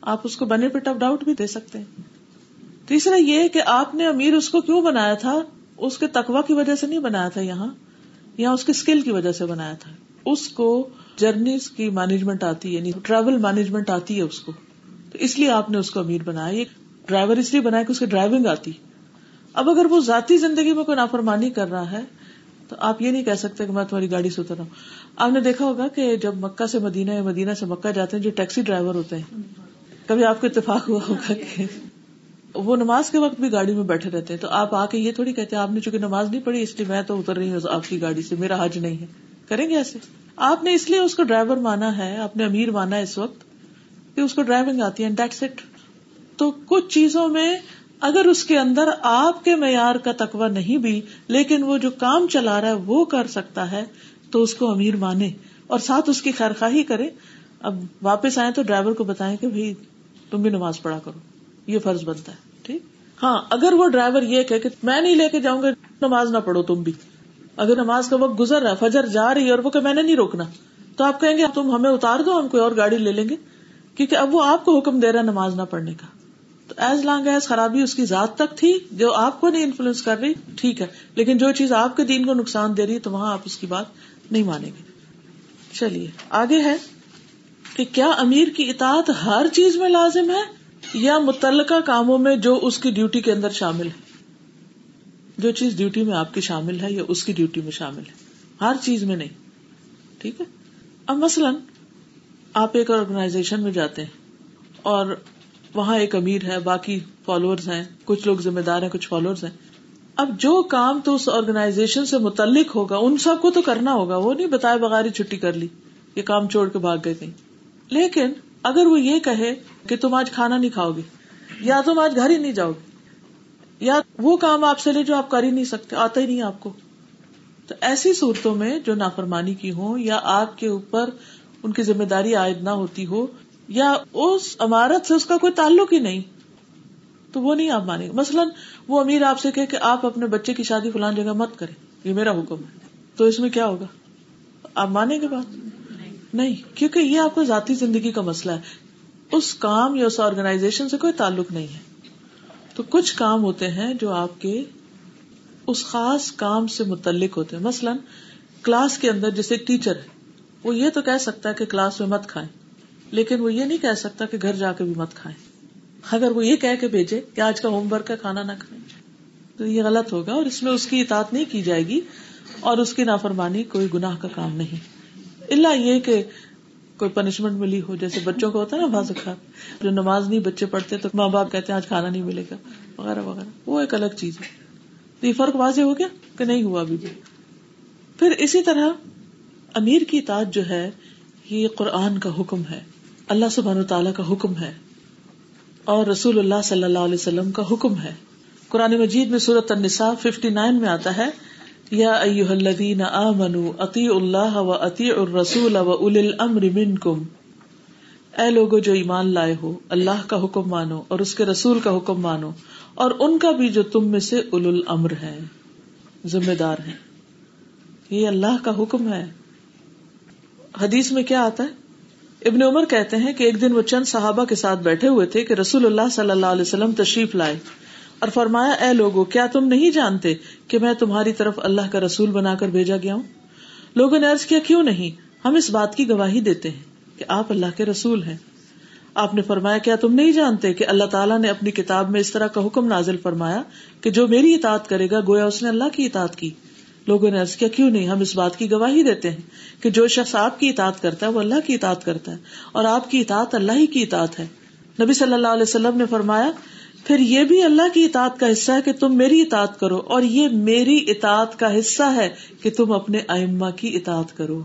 آپ اس کو بینیفٹ آف ڈاؤٹ بھی دے سکتے ہیں۔ تیسرا یہ کہ آپ نے امیر اس کو کیوں بنایا تھا؟ اس کے تقوا کی وجہ سے نہیں بنایا تھا یہاں، یا اس کے اسکل کی وجہ سے بنایا تھا۔ اس کو جرنیز کی مینجمنٹ آتی ہے یعنی ٹریول مینجمنٹ آتی ہے اس کو۔ تو اس لیے آپ نے اس کو امیر بنایا۔ ڈرائیور اس لیے بنایا کہ اس کی ڈرائیونگ آتی۔ اب اگر وہ ذاتی زندگی میں کوئی نافرمانی کر رہا ہے تو آپ یہ نہیں کہہ سکتے کہ میں تمہاری گاڑی سے اتر رہا ہوں۔ آپ نے دیکھا ہوگا کہ جب مکہ سے مدینہ یا مدینہ سے مکہ جاتے ہیں، جو ٹیکسی ڈرائیور ہوتے ہیں، کبھی آپ کو اتفاق ہوا ہوگا کہ وہ نماز کے وقت بھی گاڑی میں بیٹھے رہتے ہیں۔ تو آپ آ کے یہ تھوڑی کہتے ہیں، آپ نے چونکہ نماز نہیں پڑھی، اس لیے میں تو اتر رہی ہوں، آپ کی گاڑی سے، میرا حج نہیں ہے۔ کریں گے ایسے؟ آپ نے اس لیے اس کو ڈرائیور مانا ہے، آپ نے امیر مانا ہے اس وقت کہ اس کو ڈرائیونگ آتی ہے دیٹس اٹ تو کچھ چیزوں میں اگر اس کے اندر آپ کے معیار کا تقوی نہیں بھی، لیکن وہ جو کام چلا رہا ہے وہ کر سکتا ہے، تو اس کو امیر مانے اور ساتھ اس کی خیر خواہی کرے۔ اب واپس آئے تو ڈرائیور کو بتائیں کہ بھائی تم بھی نماز پڑھا کرو۔ یہ فرض بنتا ہے، ٹھیک؟ ہاں اگر وہ ڈرائیور یہ کہ میں نہیں لے کے جاؤں گا، نماز نہ پڑھو تم بھی۔ اگر نماز کا وقت گزر رہا ہے، فجر جا رہی ہے اور وہ کہ میں نے نہیں روکنا، تو آپ کہیں گے تم ہمیں اتار دو، ہم کوئی اور گاڑی لے لیں گے۔ کیونکہ اب وہ آپ کو حکم دے رہا ہے نماز نہ پڑھنے کا۔ ایز لانگ ایز خرابی اس کی ذات تک تھی، جو آپ کو نہیں انفلوئنس کر رہی، ٹھیک ہے۔ لیکن جو چیز آپ کے دین کو نقصان دے رہی ہے، تو وہاں آپ اس کی بات نہیں مانیں گے۔ چلیے، آگے ہے کہ کیا امیر کی اطاعت ہر چیز میں لازم ہے یا متعلقہ کاموں میں جو اس کی ڈیوٹی کے اندر شامل ہے؟ جو چیز ڈیوٹی میں آپ کی شامل ہے یا اس کی ڈیوٹی میں شامل ہے؟ ہر چیز میں نہیں، ٹھیک ہے۔ اب مثلاً آپ ایک آرگنائزیشن میں جاتے ہیں اور وہاں ایک امیر ہے، باقی فالوور ہیں۔ کچھ لوگ ذمے دار ہیں، کچھ فالوور ہیں۔ اب جو کام تو اس آرگنائزیشن سے متعلق ہوگا، ان سب کو تو کرنا ہوگا۔ وہ نہیں بتائے بغیر ہی چھٹی کر لی۔ یہ کام چھوڑ کے بھاگ گئے کہیں۔ لیکن اگر وہ یہ کہے کہ تم آج کھانا نہیں کھاؤ گے، یا تم آج گھر ہی نہیں جاؤ گے، یا وہ کام آپ سے لے جو آپ کر ہی نہیں سکتے، آتا ہی نہیں آپ کو۔ تو ایسی صورتوں میں جو نافرمانی کی ہو یا آپ کے اوپر ان کی ذمہ داری عائد نہ ہوتی ہو یا اس عمارت سے اس کا کوئی تعلق ہی نہیں۔ تو وہ نہیں آپ مانیں گے۔ مثلاً وہ امیر آپ سے کہ آپ اپنے بچے کی شادی فلان جگہ مت کریں۔ یہ میرا حکم ہے۔ تو اس میں کیا ہوگا؟ آپ مانیں گے بات؟ نہیں، کیونکہ یہ آپ کو ذاتی زندگی کا مسئلہ ہے۔ اس کام یا اس آرگنائزیشن سے کوئی تعلق نہیں ہے۔ تو کچھ کام ہوتے ہیں جو آپ کے اس خاص کام سے متعلق ہوتے ہیں۔ مثلاً کلاس کے اندر جیسے ٹیچر ہے، وہ یہ تو کہہ سکتا ہے کہ کلاس میں مت کھائیں۔ لیکن وہ یہ نہیں کہہ سکتا کہ گھر جا کے بھی مت کھائیں۔ اگر وہ یہ کہہ کے بھیجے کہ آج کا ہوم ورک کا کھانا نہ کھائیں۔ تو یہ غلط ہوگا اور اس میں اس کی اطاعت نہیں کی جائے گی اور اس کی نافرمانی کوئی گناہ کا کام نہیں۔ اللہ یہ کہ کوئی پنشمنٹ ملی ہو، جیسے بچوں کو ہوتا ہے نا باز جو نماز نہیں بچے پڑھتے تو ماں باپ کہتے ہیں آج کھانا نہیں ملے گا، وغیرہ وغیرہ۔ وہ ایک الگ چیز ہے۔ تو یہ فرق واضح ہو گیا کہ نہیں ہوا ابھی بھی؟ پھر اسی طرح امیر کی اطاعت جو ہے، یہ قرآن کا حکم ہے۔ اللہ سبحانہ تعالیٰ کا حکم ہے اور رسول اللہ صلی اللہ علیہ وسلم کا حکم ہے۔ قرآن مجید میں صورت النساء 59 میں آتا ہے، یا ایوہ الذین آمنوا اطیعوا اللہ و اطیعوا الرسول و اولی الامر منکم۔ اے لوگو جو ایمان لائے ہو، اللہ کا حکم مانو اور اس کے رسول کا حکم مانو اور ان کا بھی جو تم میں سے اول الامر ہے، ذمہ دار ہے یہ اللہ کا حکم ہے۔ حدیث میں کیا آتا ہے؟ ابن عمر کہتے ہیں کہ ایک دن وہ چند صحابہ کے ساتھ بیٹھے ہوئے تھے کہ رسول اللہ صلی اللہ علیہ وسلم تشریف لائے اور فرمایا، اے لوگو، کیا تم نہیں جانتے کہ میں تمہاری طرف اللہ کا رسول بنا کر بھیجا گیا ہوں؟ لوگوں نے کیا، کیوں نہیں؟ ہم اس بات کی گواہی دیتے ہیں کہ آپ اللہ کے رسول ہیں۔ آپ نے فرمایا، کیا تم نہیں جانتے کہ اللہ تعالیٰ نے اپنی کتاب میں اس طرح کا حکم نازل فرمایا کہ جو میری اطاعت کرے گا، گویا اس نے اللہ کی اطاعت کی؟ لوگوں نے کیا کیوں نہیں ہم اس بات کی گواہی دیتے ہیں کہ جو شخص آپ کی اطاعت کرتا ہے وہ اللہ کی اطاعت کرتا ہے اور آپ کی اطاعت اللہ ہی کی اطاعت ہے نبی صلی اللہ علیہ وسلم نے فرمایا پھر یہ بھی اللہ کی اطاعت کا حصہ ہے کہ تم میری اطاعت کرو اور یہ میری اطاعت کا حصہ ہے کہ تم اپنے ائمہ کی اطاعت کرو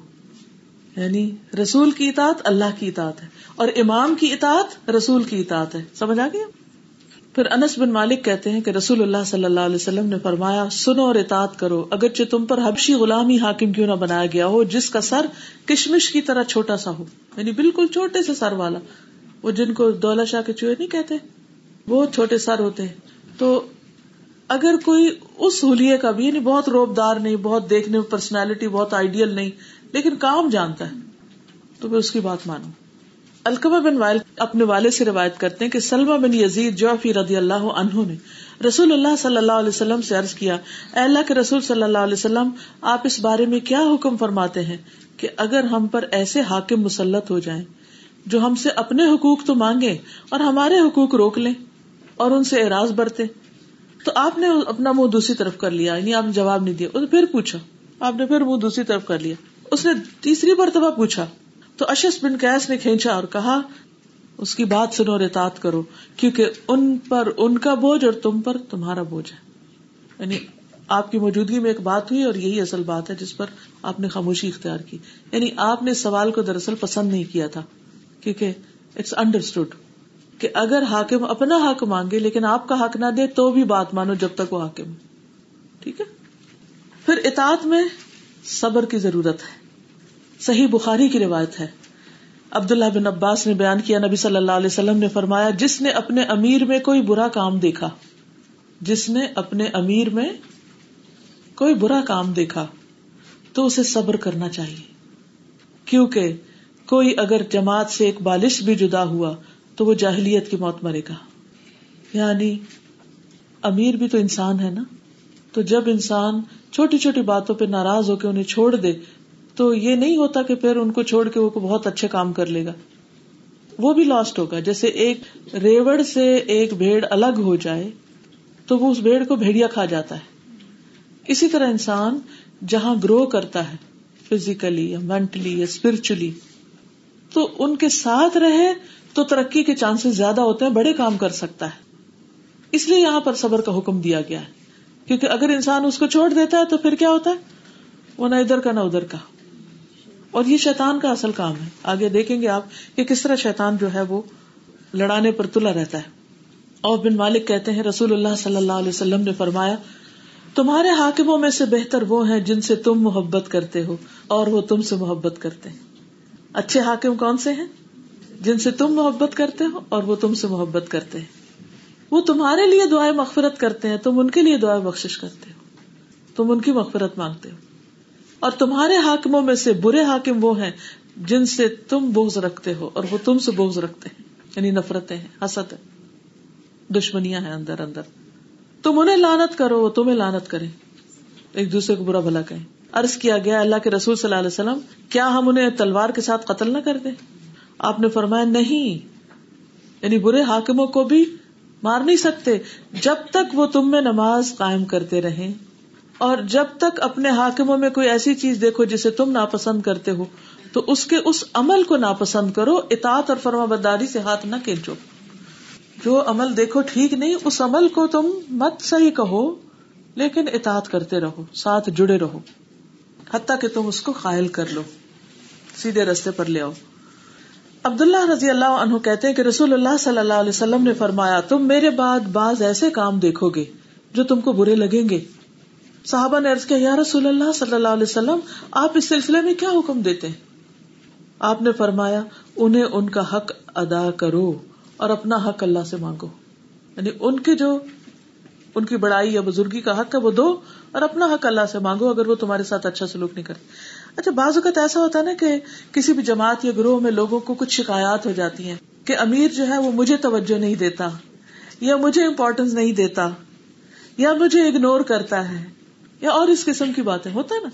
یعنی رسول کی اطاعت اللہ کی اطاعت ہے اور امام کی اطاعت رسول کی اطاعت ہے سمجھ آ گیا پھر انس بن مالک کہتے ہیں کہ رسول اللہ صلی اللہ علیہ وسلم نے فرمایا، سنو اور اطاعت کرو، اگرچہ تم پر حبشی غلامی حاکم کیوں نہ بنایا گیا ہو، جس کا سر کشمش کی طرح چھوٹا سا ہو یعنی بالکل چھوٹے سے سر والا۔ وہ جن کو دولا شاہ کے چوہے نہیں کہتے بہت چھوٹے سر ہوتے ہیں۔ تو اگر کوئی اس ہولیے کا بھی یعنی بہت روب دار نہیں، بہت دیکھنے میں پرسنالٹی بہت آئیڈیل نہیں، لیکن کام جانتا ہے، تو اس کی بات مانو الکما بن وائل اپنے والد سے روایت کرتے ہیں کہ سلما بن یزید جو فی رضی اللہ عنہ نے رسول اللہ صلی اللہ علیہ وسلم سے عرض کیا، اے اللہ کے رسول صلی اللہ علیہ وسلم، آپ اس بارے میں کیا حکم فرماتے ہیں کہ اگر ہم پر ایسے حاکم مسلط ہو جائیں، جو ہم سے اپنے حقوق تو مانگے اور ہمارے حقوق روک لیں اور ان سے اعراض برتے، تو آپ نے اپنا منہ دوسری طرف کر لیا یعنی آپ نے جواب نہیں دیا۔ پھر پوچھا، آپ نے پھر منہ دوسری طرف کر لیا۔ اس نے تیسری مرتبہ پوچھا تو اشس بن کیس نے کھینچا اور کہا، اس کی بات سنو اور اطاعت کرو، کیونکہ ان پر ان کا بوجھ اور تم پر تمہارا بوجھ ہے۔ یعنی آپ کی موجودگی میں ایک بات ہوئی اور یہی اصل بات ہے جس پر آپ نے خاموشی اختیار کی۔ یعنی آپ نے سوال کو دراصل پسند نہیں کیا تھا، کیونکہ اٹس انڈرسٹوڈ کہ اگر حاکم اپنا حق مانگے لیکن آپ کا حق نہ دے تو بھی بات مانو جب تک وہ حاکم ٹھیک ہے؟ پھر اطاعت میں صبر کی ضرورت ہے۔ صحیح بخاری کی روایت ہے۔ عبداللہ بن عباس نے بیان کیا، نبی صلی اللہ علیہ وسلم نے فرمایا، جس نے اپنے امیر میں کوئی برا کام دیکھا، جس نے اپنے امیر میں کوئی برا کام دیکھا، تو اسے صبر کرنا چاہیے۔ کیونکہ کوئی اگر جماعت سے ایک بالش بھی جدا ہوا، تو وہ جاہلیت کی موت مرے گا۔ یعنی امیر بھی تو انسان ہے نا۔ تو جب انسان چھوٹی چھوٹی باتوں پہ ناراض ہو کے انہیں چھوڑ دے تو یہ نہیں ہوتا کہ پھر ان کو چھوڑ کے وہ بہت اچھے کام کر لے گا۔ وہ بھی لاسٹ ہوگا۔ جیسے ایک ریوڑ سے ایک بھیڑ الگ ہو جائے تو وہ اس بھیڑ کو بھیڑیا کھا جاتا ہے۔ اسی طرح انسان جہاں گرو کرتا ہے فزیکلی یا مینٹلی یا اسپرچلی تو ان کے ساتھ رہے تو ترقی کے چانسز زیادہ ہوتے ہیں، بڑے کام کر سکتا ہے۔ اس لیے یہاں پر صبر کا حکم دیا گیا ہے۔ کیونکہ اگر انسان اس کو چھوڑ دیتا ہے تو پھر کیا ہوتا ہے؟ وہ نہ ادھر کا نہ ادھر کا۔ اور یہ شیطان کا اصل کام ہے۔ آگے دیکھیں گے آپ کہ کس طرح شیطان جو ہے وہ لڑانے پر تلا رہتا ہے۔ اور بن مالک کہتے ہیں، رسول اللہ صلی اللہ علیہ وسلم نے فرمایا، تمہارے حاکموں میں سے بہتر وہ ہیں جن سے تم محبت کرتے ہو اور وہ تم سے محبت کرتے ہیں۔ اچھے حاکم کون سے ہیں؟ جن سے تم محبت کرتے ہو اور وہ تم سے محبت کرتے ہیں۔ وہ تمہارے لیے دعائیں مغفرت کرتے ہیں، تم ان کے لیے دعائیں بخش کرتے ہو۔ تم ان کی مغفرت مانگتے ہو۔ اور تمہارے حاکموں میں سے برے حاکم وہ ہیں جن سے تم بوز رکھتے ہو اور وہ تم سے بوز رکھتے ہیں یعنی نفرتیں ہیں، حسد ہے دشمنیاں ہیں اندر اندر۔ تم انہیں لانت کرو، وہ تمہیں لانت کرے ایک دوسرے کو برا بھلا کہیں۔ ارض کیا گیا، اللہ کے رسول صلی اللہ علیہ وسلم، کیا ہم انہیں تلوار کے ساتھ قتل نہ کر دیں؟ آپ نے فرمایا، نہیں۔ یعنی برے حاکموں کو بھی مار نہیں سکتے۔ جب تک وہ تم میں نماز قائم کرتے رہے اور جب تک اپنے حاکموں میں کوئی ایسی چیز دیکھو جسے تم ناپسند کرتے ہو، تو اس کے اس عمل کو ناپسند کرو، اطاعت اور فرما بداری سے ہاتھ نہ کھینچو۔ جو عمل دیکھو ٹھیک نہیں، اس عمل کو تم مت صحیح کہو، لیکن اطاعت کرتے رہو، ساتھ جڑے رہو، حتیٰ کہ تم اس کو قائل کر لو، سیدھے رستے پر لے آؤ۔ عبداللہ رضی اللہ عنہ کہتے ہیں کہ رسول اللہ صلی اللہ علیہ وسلم نے فرمایا، تم میرے بعد بعض ایسے کام دیکھو گے جو تم کو برے لگیں گے۔ صحابہ نے عرض کیا، یا رسول اللہ صلی اللہ علیہ وسلم، آپ اس سلسلے میں کیا حکم دیتے ہیں؟ آپ نے فرمایا، انہیں ان کا حق ادا کرو اور اپنا حق اللہ سے مانگو۔ یعنی ان کے جو، ان کی بڑائی یا بزرگی کا حق ہے، وہ دو اور اپنا حق اللہ سے مانگو، اگر وہ تمہارے ساتھ اچھا سلوک نہیں کرتے۔ اچھا بعض اوقات ایسا ہوتا ہے نا کہ کسی بھی جماعت یا گروہ میں لوگوں کو کچھ شکایات ہو جاتی ہیں کہ امیر جو ہے وہ مجھے توجہ نہیں دیتا، یا مجھے امپورٹینس نہیں دیتا، یا مجھے اگنور کرتا ہے۔ یا اور اس قسم کی باتیں، ہوتا ہے نا؟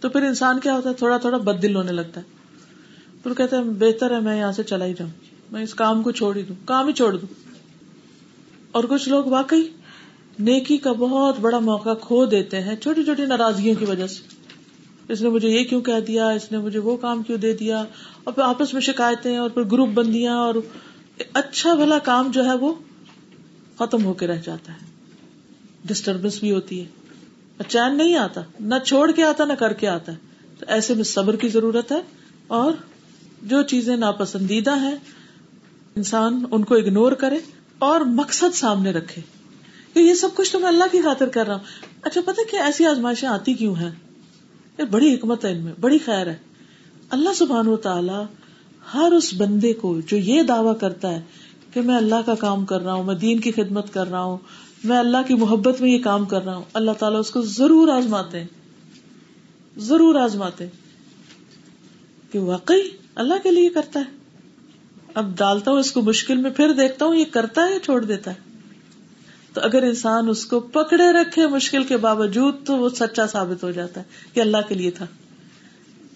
تو پھر انسان کیا ہوتا ہے؟ تھوڑا تھوڑا بد دل ہونے لگتا ہے۔ پھر کہتا ہے، بہتر ہے، میں یہاں سے چلا ہی جاؤں۔ میں اس کام کو چھوڑ ہی دوں۔ کام ہی چھوڑ دوں۔ اور کچھ لوگ واقعی نیکی کا بہت بڑا موقع کھو دیتے ہیں، چھوٹی چھوٹی ناراضگیوں کی وجہ سے۔ اس نے مجھے یہ کیوں کہہ دیا؟ اس نے مجھے وہ کام کیوں دے دیا؟ اور پھر آپس میں شکایتیں اور پھر گروپ بندیاں اور اچھا بھلا کام جو ہے وہ ختم ہو کے رہ جاتا ہے۔ ڈسٹربینس بھی ہوتی ہے۔ چین نہیں آتا، نہ چھوڑ کے آتا، نہ کر کے آتا ہے۔ تو ایسے میں صبر کی ضرورت ہے اور جو چیزیں ناپسندیدہ ہیں، انسان ان کو اگنور کرے اور مقصد سامنے رکھے۔ کہ یہ سب کچھ تو میں اللہ کی خاطر کر رہا ہوں۔ اچھا پتا کہ ایسی آزمائشیں آتی کیوں ہیں؟ یہ بڑی حکمت ہے ان میں، بڑی خیر ہے۔ اللہ سبحان و تعالی ہر اس بندے کو جو یہ دعوی کرتا ہے کہ میں اللہ کا کام کر رہا ہوں، میں دین کی خدمت کر رہا ہوں میں اللہ کی محبت میں یہ کام کر رہا ہوں۔ اللہ تعالیٰ اس کو ضرور آزماتے ہیں۔ ضرور آزماتے کہ واقعی اللہ کے لیے کرتا ہے۔ اب ڈالتا ہوں اس کو مشکل میں، پھر دیکھتا ہوں یہ کرتا ہے یا چھوڑ دیتا ہے۔ تو اگر انسان اس کو پکڑے رکھے مشکل کے باوجود تو وہ سچا ثابت ہو جاتا ہے کہ اللہ کے لیے تھا۔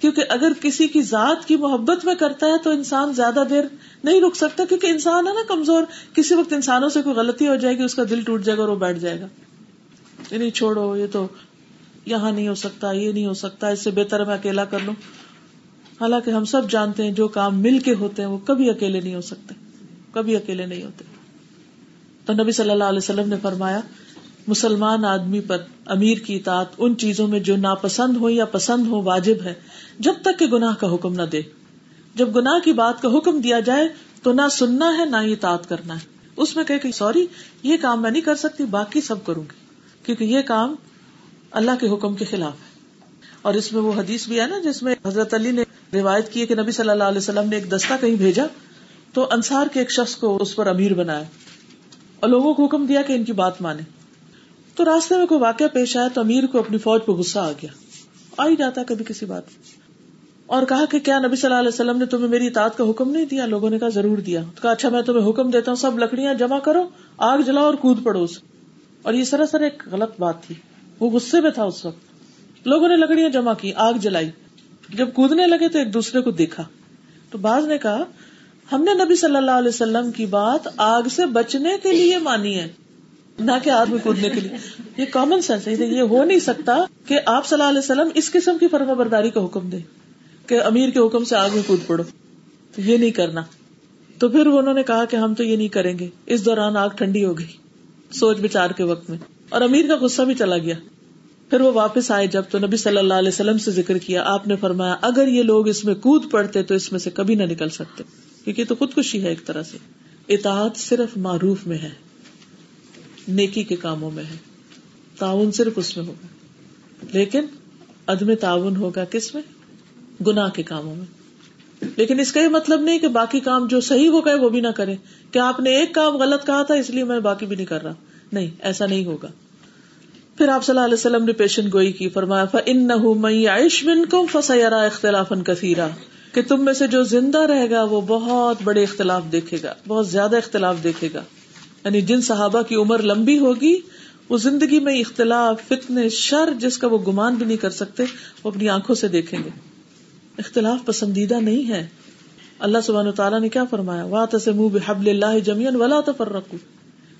کیونکہ اگر کسی کی ذات کی محبت میں کرتا ہے تو انسان زیادہ دیر نہیں رک سکتا، کیونکہ انسان ہے نا کمزور۔ کسی وقت انسانوں سے کوئی غلطی ہو جائے گی، اس کا دل ٹوٹ جائے گا اور وہ بیٹھ جائے گا۔ یہ نہیں، چھوڑو، یہ تو یہاں نہیں ہو سکتا، یہ نہیں ہو سکتا، اس سے بہتر میں اکیلا کر لوں۔ حالانکہ ہم سب جانتے ہیں، جو کام مل کے ہوتے ہیں، وہ کبھی اکیلے نہیں ہو سکتے، کبھی اکیلے نہیں ہوتے۔ تو نبی صلی اللہ علیہ وسلم نے فرمایا مسلمان آدمی پر امیر کی اطاعت ان چیزوں میں جو ناپسند ہو یا پسند ہو واجب ہے، جب تک کہ گناہ کا حکم نہ دے۔ جب گناہ کی بات کا حکم دیا جائے تو نہ سننا ہے، نہ ہی اطاعت کرنا ہے۔ اس میں کہ سوری، یہ کام میں نہیں کر سکتی، باقی سب کروں گی۔ کیونکہ یہ کام اللہ کے حکم کے خلاف ہے۔ اور اس میں وہ حدیث بھی ہے نا، جس میں حضرت علی نے روایت کی کہ نبی صلی اللہ علیہ وسلم نے ایک دستہ کہیں بھیجا تو انصار کے ایک شخص کو اس پر امیر بنایا اور لوگوں کو حکم دیا کہ ان کی بات مانے۔ تو راستے میں کوئی واقعہ پیش آیا تو امیر کو اپنی فوج پہ غصہ آ گیا۔ آ ہی جاتا کبھی کسی بات اور کہا کہ کیا نبی صلی اللہ علیہ وسلم نے تمہیں میری اطاعت کا حکم نہیں دیا؟ لوگوں نے کہا ضرور دیا۔ تو کہا اچھا میں تمہیں حکم دیتا ہوں، سب لکڑیاں جمع کرو، آگ جلاؤ اور کود پڑو اس۔ اور یہ سراسر ایک غلط بات تھی۔ وہ غصے میں تھا اس وقت۔ لوگوں نے لکڑیاں جمع کی، آگ جلائی۔ جب کودنے لگے تو ایک دوسرے کو دیکھا۔ تو بعض نے کہا، ہم نے نبی صلی اللہ علیہ وسلم کی بات آگ سے بچنے کے لیے مانی ہے۔ نہ کہ آگ میں کودنے کے لیے۔ یہ کامن سینس ہے۔ یہ ہو نہیں سکتا کہ آپ صلی اللہ علیہ وسلم اس قسم کی فرما برداری کا حکم دے کہ امیر کے حکم سے آگ میں کود پڑو۔ تو یہ نہیں کرنا۔ تو پھر انہوں نے کہا کہ ہم تو یہ نہیں کریں گے۔ اس دوران آگ ٹھنڈی ہو گئی، سوچ بچار کے وقت میں۔ اور امیر کا غصہ بھی چلا گیا۔ پھر وہ واپس آئے جب تو نبی صلی اللہ علیہ وسلم سے ذکر کیا۔ آپ نے فرمایا، اگر یہ لوگ اس میں کود پڑتے تو اس میں سے کبھی نہ نکل سکتے۔ کیونکہ تو خودکشی ہے ایک طرح سے۔ اطاعت صرف معروف میں ہے۔ نیکی کے کاموں میں ہے۔ تعاون صرف اس میں ہوگا۔ لیکن عدم تعاون ہوگا کس میں؟ گناہ کے کاموں میں۔ لیکن اس کا یہ مطلب نہیں کہ باقی کام جو صحیح ہو گئے وہ بھی نہ کرے کہ آپ نے ایک کام غلط کہا تھا اس لیے میں باقی بھی نہیں کر رہا۔ نہیں، ایسا نہیں ہوگا۔ پھر آپ صلی اللہ علیہ وسلم نے پیشن گوئی کی، فرمایا ان نہ کو فسا اختلاف کثیرہ کہ تم میں سے جو زندہ رہے گا وہ بہت بڑے اختلاف دیکھے گا، بہت زیادہ اختلاف دیکھے گا۔ یعنی جن صحابہ کی عمر لمبی ہوگی، وہ زندگی میں اختلاف، فتنے، شر، جس کا وہ گمان بھی نہیں کر سکتے، وہ اپنی آنکھوں سے دیکھیں گے۔ اختلاف پسندیدہ نہیں ہے۔ اللہ سبحانہ تعالیٰ نے کیا فرمایا؟ وا تسم بحبل اللہ جمیعا ولا تفرقوا۔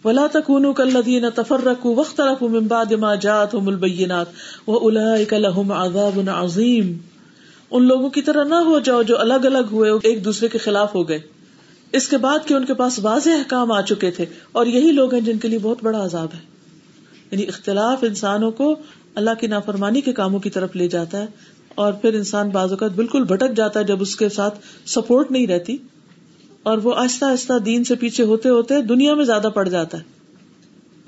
ولا تكونوا كالذين تفرقوا واختلفوا من بعد ما جاءتهم البينات واولئك لهم عذاب عظيم۔ ان لوگوں کی طرح نہ ہو جاؤ جو الگ الگ ہوئے ایک دوسرے کے خلاف ہو گئے۔ اس کے بعد کہ ان کے پاس واضح احکام آ چکے تھے اور یہی لوگ ہیں جن کے لیے بہت بڑا عذاب ہے۔ یعنی اختلاف انسانوں کو اللہ کی نافرمانی کے کاموں کی طرف لے جاتا ہے اور پھر انسان بعض اوقات بالکل بھٹک جاتا ہے جب اس کے ساتھ سپورٹ نہیں رہتی اور وہ آہستہ آہستہ دین سے پیچھے ہوتے ہوتے دنیا میں زیادہ پڑ جاتا ہے۔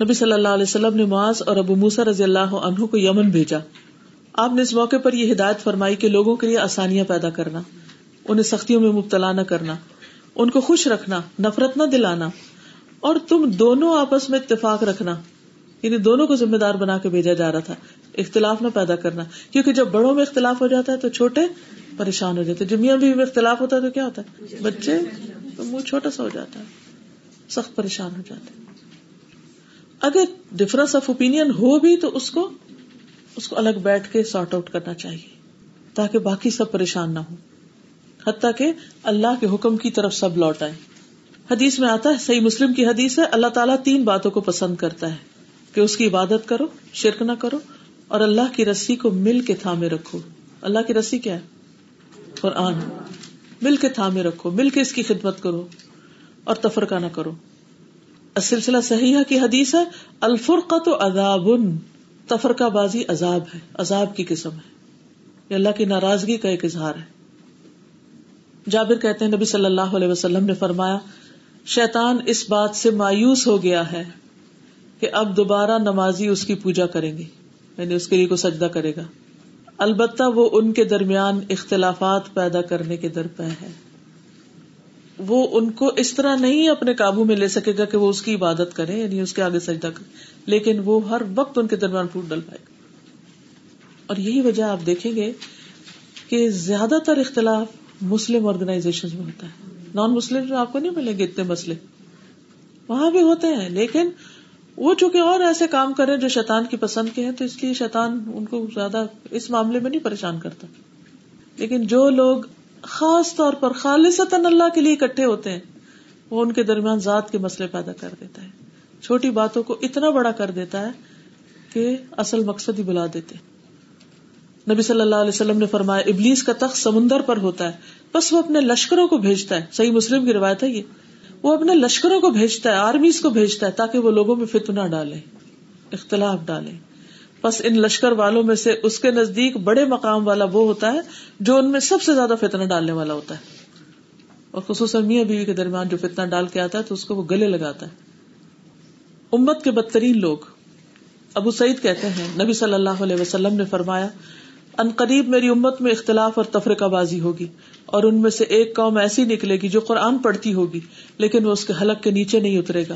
نبی صلی اللہ علیہ وسلم نے معاذ اور ابو موسا رضی اللہ عنہ کو یمن بھیجا۔ آپ نے اس موقع پر یہ ہدایت فرمائی کہ لوگوں کے لیے آسانیاں پیدا کرنا، انہیں سختیوں میں مبتلا نہ کرنا۔ ان کو خوش رکھنا، نفرت نہ دلانا، اور تم دونوں آپس میں اتفاق رکھنا یعنی دونوں کو ذمہ دار بنا کے بھیجا جا رہا تھا، اختلاف نہ پیدا کرنا۔ کیونکہ جب بڑوں میں اختلاف ہو جاتا ہے تو چھوٹے پریشان ہو جاتے جمیا بھی اختلاف ہوتا ہے تو کیا ہوتا ہے؟ بچے تو منہ چھوٹا سا ہو جاتا ہے، سخت پریشان ہو جاتے اگر ڈفرنس آف اوپین ہو بھی تو اس کو اس کو الگ بیٹھ کے سارٹ آؤٹ کرنا چاہیے، تاکہ باقی سب پریشان نہ ہو حتیٰ کہ اللہ کے حکم کی طرف سب لوٹ آئے حدیث میں آتا ہے، صحیح مسلم کی حدیث ہے، اللہ تعالیٰ تین باتوں کو پسند کرتا ہے، کہ اس کی عبادت کرو، شرک نہ کرو، اور اللہ کی رسی کو مل کے تھامے رکھو۔ اللہ کی رسی کیا ہے؟ قرآن۔ مل کے تھامے رکھو، مل کے اس کی خدمت کرو، اور تفرقہ نہ کرو۔ سلسلہ صحیح کی حدیث ہے الفرقہ تو عذاب، تفرقہ بازی عذاب ہے، عذاب کی قسم ہے۔ یہ اللہ کی ناراضگی کا ایک اظہار ہے۔ جابر کہتے ہیں، نبی صلی اللہ علیہ وسلم نے فرمایا، شیطان اس بات سے مایوس ہو گیا ہے کہ اب دوبارہ نمازی اس کی پوجا کریں گے یعنی اس کے لیے کو سجدہ کرے گا۔ البتہ وہ ان کے درمیان اختلافات پیدا کرنے کے در پہ ہے۔ وہ ان کو اس طرح نہیں اپنے قابو میں لے سکے گا کہ وہ اس کی عبادت کرے یعنی اس کے آگے سجدہ کرے لیکن وہ ہر وقت ان کے درمیان پھوٹ ڈل پائے گا۔ اور یہی وجہ آپ دیکھیں گے کہ زیادہ تر اختلاف مسلم آرگنائزیشن میں ہوتا ہے۔ نان مسلم میں آپ کو نہیں ملیں گے اتنے مسئلے۔ وہاں بھی ہوتے ہیں، لیکن وہ چونکہ اور ایسے کام کرے جو شیطان کی پسند کے ہیں، تو اس لیے شیطان ان کو زیادہ اس معاملے میں نہیں پریشان کرتا۔ لیکن جو لوگ خاص طور پر خالص اللہ کے لیے اکٹھے ہوتے ہیں، وہ ان کے درمیان ذات کے مسئلے پیدا کر دیتا ہے۔ چھوٹی باتوں کو اتنا بڑا کر دیتا ہے کہ اصل مقصد ہی بلا دیتے نبی صلی اللہ علیہ وسلم نے فرمایا، ابلیس کا تخت سمندر پر ہوتا ہے، بس وہ اپنے لشکروں کو بھیجتا ہے۔ صحیح مسلم کی روایت ہے یہ۔ وہ اپنے لشکروں کو بھیجتا ہے، آرمیز کو بھیجتا ہے، تاکہ وہ لوگوں میں فتنا ڈالے، اختلاف ڈالے۔ بس ان لشکر والوں میں سے اس کے نزدیک بڑے مقام والا وہ ہوتا ہے، جو ان میں سب سے زیادہ فتنا ڈالنے والا ہوتا ہے۔ اور خصوصاً میاں بیوی کے درمیان جو فتنا ڈال کے آتا ہے، تو اس کو وہ گلے لگاتا ہے۔ امت کے بدترین لوگ۔ ابو سعید کہتے ہیں، نبی صلی اللہ علیہ وسلم نے فرمایا ان قریب میری امت میں اختلاف اور تفرقہ بازی ہوگی اور ان میں سے ایک قوم ایسی نکلے گی جو قرآن پڑھتی ہوگی، لیکن وہ اس کے حلق کے نیچے نہیں اترے گا۔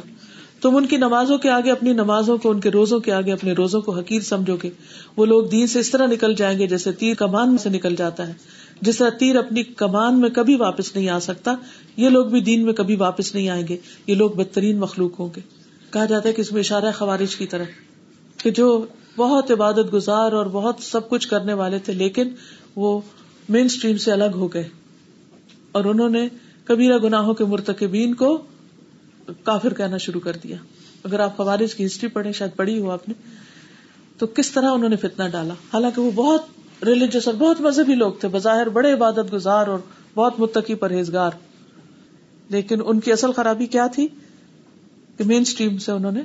تم ان کی نمازوں کے آگے اپنی نمازوں کو، ان کے روزوں کے آگے اپنے روزوں کو حقیر سمجھو گے۔ وہ لوگ دین سے اس طرح نکل جائیں گے جیسے تیر کمان سے نکل جاتا ہے۔ جس طرح تیر اپنی کمان میں کبھی واپس نہیں آ سکتا، یہ لوگ بھی دین میں کبھی واپس نہیں آئیں گے۔ یہ لوگ بدترین مخلوق ہوں گے۔ کہا جاتا ہے کہ اس میں اشارہ خوارج کی طرح کہ جو بہت عبادت گزار اور بہت سب کچھ کرنے والے تھے، لیکن وہ مین اسٹریم سے الگ ہو گئے۔ اور انہوں نے کبیرہ گناہوں کے مرتکبین کو کافر کہنا شروع کر دیا۔ اگر آپ خوارج کی ہسٹری پڑھیں، شاید پڑھی ہو آپ نے، تو کس طرح انہوں نے فتنا ڈالا؟ حالانکہ وہ بہت ریلیجس اور بہت مذہبی لوگ تھے، بظاہر بڑے عبادت گزار اور بہت متقی پرہیزگار۔ لیکن ان کی اصل خرابی کیا تھی؟ کہ مین اسٹریم سے انہوں نے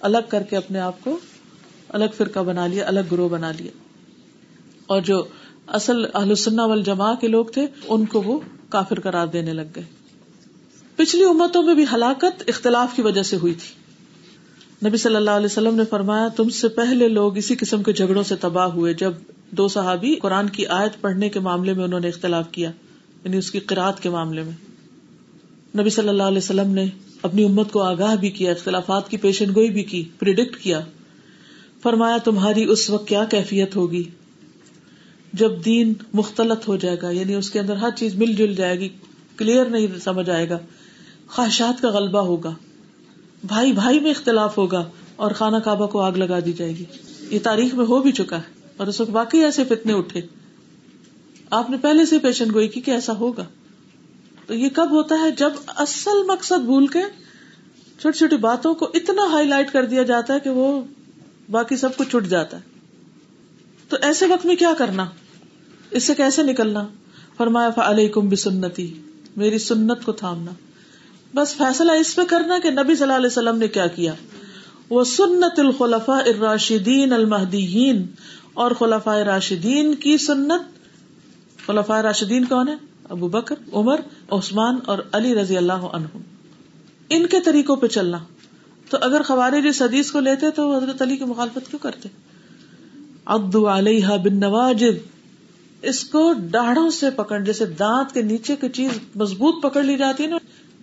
الگ کر کے اپنے آپ کو الگ فرقہ بنا لیا، الگ گروہ بنا لیا۔ اور جو اصل اہل والجماع کے لوگ تھے، ان کو وہ کافر قرار دینے لگ گئے۔ پچھلی امتوں میں بھی ہلاکت اختلاف کی وجہ سے ہوئی تھی۔ نبی صلی اللہ علیہ وسلم نے فرمایا، تم سے پہلے لوگ اسی قسم کے جھگڑوں سے تباہ ہوئے، جب دو صحابی قرآن کی آیت پڑھنے کے معاملے میں انہوں نے اختلاف کیا یعنی اس کی قرآد کے معاملے میں۔ نبی صلی اللہ علیہ وسلم نے اپنی امت کو آگاہ بھی کیا، اختلافات کی پیشن گوئی بھی کی پرڈکٹ کیا۔ فرمایا تمہاری اس وقت کیا کیفیت ہوگی؟ جب دین مختلط ہو جائے گا یعنی اس کے اندر ہر چیز مل جل جائے گی کلیئر نہیں سمجھ آئے گا، خواہشات کا غلبہ ہوگا، بھائی بھائی میں اختلاف ہوگا اور خانہ کعبہ کو آگ لگا دی جائے گی۔ یہ تاریخ میں ہو بھی چکا ہے اور اس وقت باقی ایسے فتنے اٹھے۔ آپ نے پہلے سے پیشن گوئی کی کہ ایسا ہوگا۔ تو یہ کب ہوتا ہے؟ جب اصل مقصد بھول کے چھوٹی چھوٹی باتوں کو اتنا ہائی لائٹ کر دیا جاتا ہے کہ وہ باقی سب کچھ چھٹ جاتا ہے۔ تو ایسے وقت میں کیا کرنا؟ اس سے کیسے نکلنا؟ فرمایا علیکم بسنتی میری سنت کو تھامنا۔ بس فیصلہ اس پہ کرنا کہ نبی صلی اللہ علیہ وسلم نے کیا کیا۔ وہ سنت الخلفا اراشدین المحدین اور خلفاء راشدین کی سنت۔ خلفاء راشدین کون ہے؟ ابو بکر، عمر، عثمان اور علی رضی اللہ عنہ ان کے طریقوں پہ چلنا۔ تو اگر خوارج اس حدیث کو لیتے تو حضرت علی کی مخالفت کیوں کرتے؟ ابدو علیہ بن نواجد اس کو ڈاڑوں سے پکڑ، جیسے دانت کے نیچے کی چیز مضبوط پکڑ لی جاتی ہے نا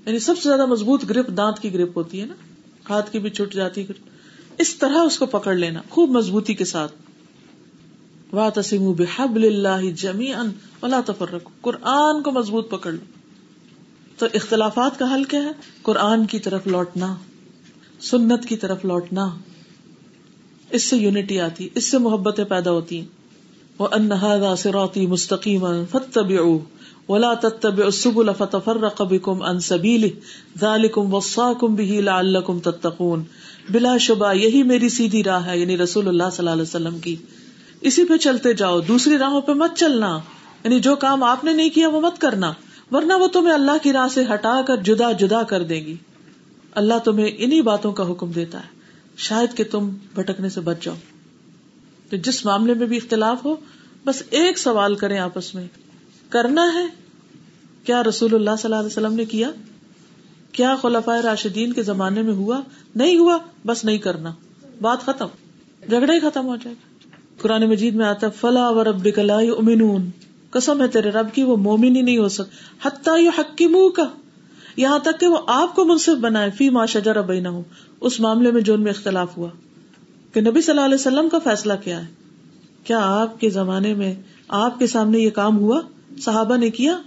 یعنی سب سے زیادہ مضبوط گرپ دانت کی گرپ ہوتی ہے نا، ہاتھ کی بھی چھٹ جاتی اس طرح اس کو پکڑ لینا، خوب مضبوطی کے ساتھ۔ وا تسیم بحب اللہ جمی ان اللہ تفرق قرآن کو مضبوط پکڑ لو۔ تو اختلافات کا حل کیا ہے؟ قرآن کی طرف لوٹنا۔ سنت کی طرف لوٹنا۔ اس سے یونٹی آتی، اس سے محبتیں پیدا ہوتی۔ وہ انہا سروتی مستقیم فتب ولا تتب السبل فتفرق بكم عن سبيله ذلكم وصاكم به لعلكم تتقون۔ بلا شبہ یہی میری سیدھی راہ ہے یعنی رسول اللہ صلی اللہ علیہ وسلم کی۔ اسی پہ چلتے جاؤ، دوسری راہوں پہ مت چلنا۔ یعنی جو کام آپ نے نہیں کیا وہ مت کرنا، ورنہ وہ تمہیں اللہ کی راہ سے ہٹا کر جدا جدا کر دے گی۔ اللہ تمہیں انہی باتوں کا حکم دیتا ہے۔ شاید کہ تم بھٹکنے سے بچ جاؤ۔ تو جس معاملے میں بھی اختلاف ہو، بس ایک سوال کریں آپس میں۔ کرنا ہے؟ کیا رسول اللہ صلی اللہ علیہ وسلم نے کیا؟ کیا خلفۂ راشدین کے زمانے میں ہوا؟ نہیں ہوا، بس نہیں کرنا۔ بات ختم۔ جھگڑا ہی ختم ہو جائے گا۔ قرآن مجید میں آتا فلا و رب کلائی امین کسم ہے تیرے رب کی، وہ مومن ہی نہیں ہو سکتا۔ حتیٰ حق کی منہ کا یہاں تک کہ وہ آپ کو منصف بنائے، فی ما شجر بینہ ہوں اس معاملے میں جو ان میں اختلاف ہوا۔ کہ نبی صلی اللہ علیہ وسلم کا فیصلہ کیا ہے؟ کیا آپ کے زمانے میں آپ کے سامنے یہ کام ہوا؟ صحابہ نے کیا؟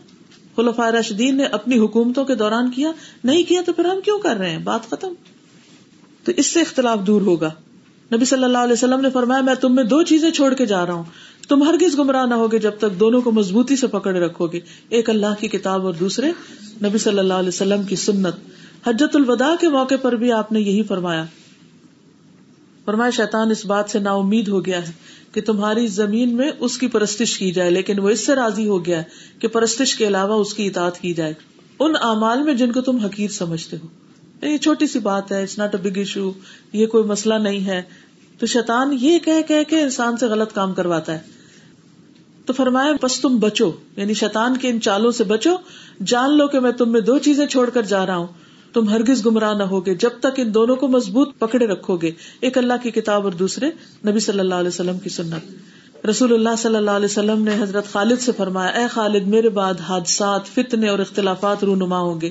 خلفۂ راشدین نے اپنی حکومتوں کے دوران کیا؟ نہیں کیا تو پھر ہم کیوں کر رہے ہیں؟ بات ختم۔ تو اس سے اختلاف دور ہوگا۔ نبی صلی اللہ علیہ وسلم نے فرمایا، میں تم میں دو چیزیں چھوڑ کے جا رہا ہوں۔ تم ہرگز گمراہ نہ ہوگے جب تک دونوں کو مضبوطی سے پکڑے رکھو گے۔ ایک اللہ کی کتاب اور دوسرے نبی صلی اللہ علیہ وسلم کی سنت۔ حجت الوداع کے موقع پر بھی آپ نے یہی فرمایا۔ فرمایا، شیطان اس بات سے نا امید ہو گیا ہے کہ تمہاری زمین میں اس کی پرستش کی جائے، لیکن وہ اس سے راضی ہو گیا ہے کہ پرستش کے علاوہ اس کی اطاعت کی جائے۔ ان اعمال میں جن کو تم حقیر سمجھتے ہو۔ یہ چھوٹی سی بات ہے it's not a big issue یہ کوئی مسئلہ نہیں ہے۔ تو شیطان یہ کہہ کہ کہ انسان سے غلط کام کرواتا ہے۔ تو فرمایا، بس تم بچو یعنی شیطان کے ان چالوں سے بچو۔ جان لو کہ میں تم میں دو چیزیں چھوڑ کر جا رہا ہوں۔ تم ہرگز گمراہ نہ ہوگے، جب تک ان دونوں کو مضبوط پکڑے رکھو گے۔ ایک اللہ کی کتاب اور دوسرے نبی صلی اللہ علیہ وسلم کی سنت۔ رسول اللہ صلی اللہ علیہ وسلم نے حضرت خالد سے فرمایا، اے خالد، میرے بعد حادثات، فتنے اور اختلافات رونما ہوں گے۔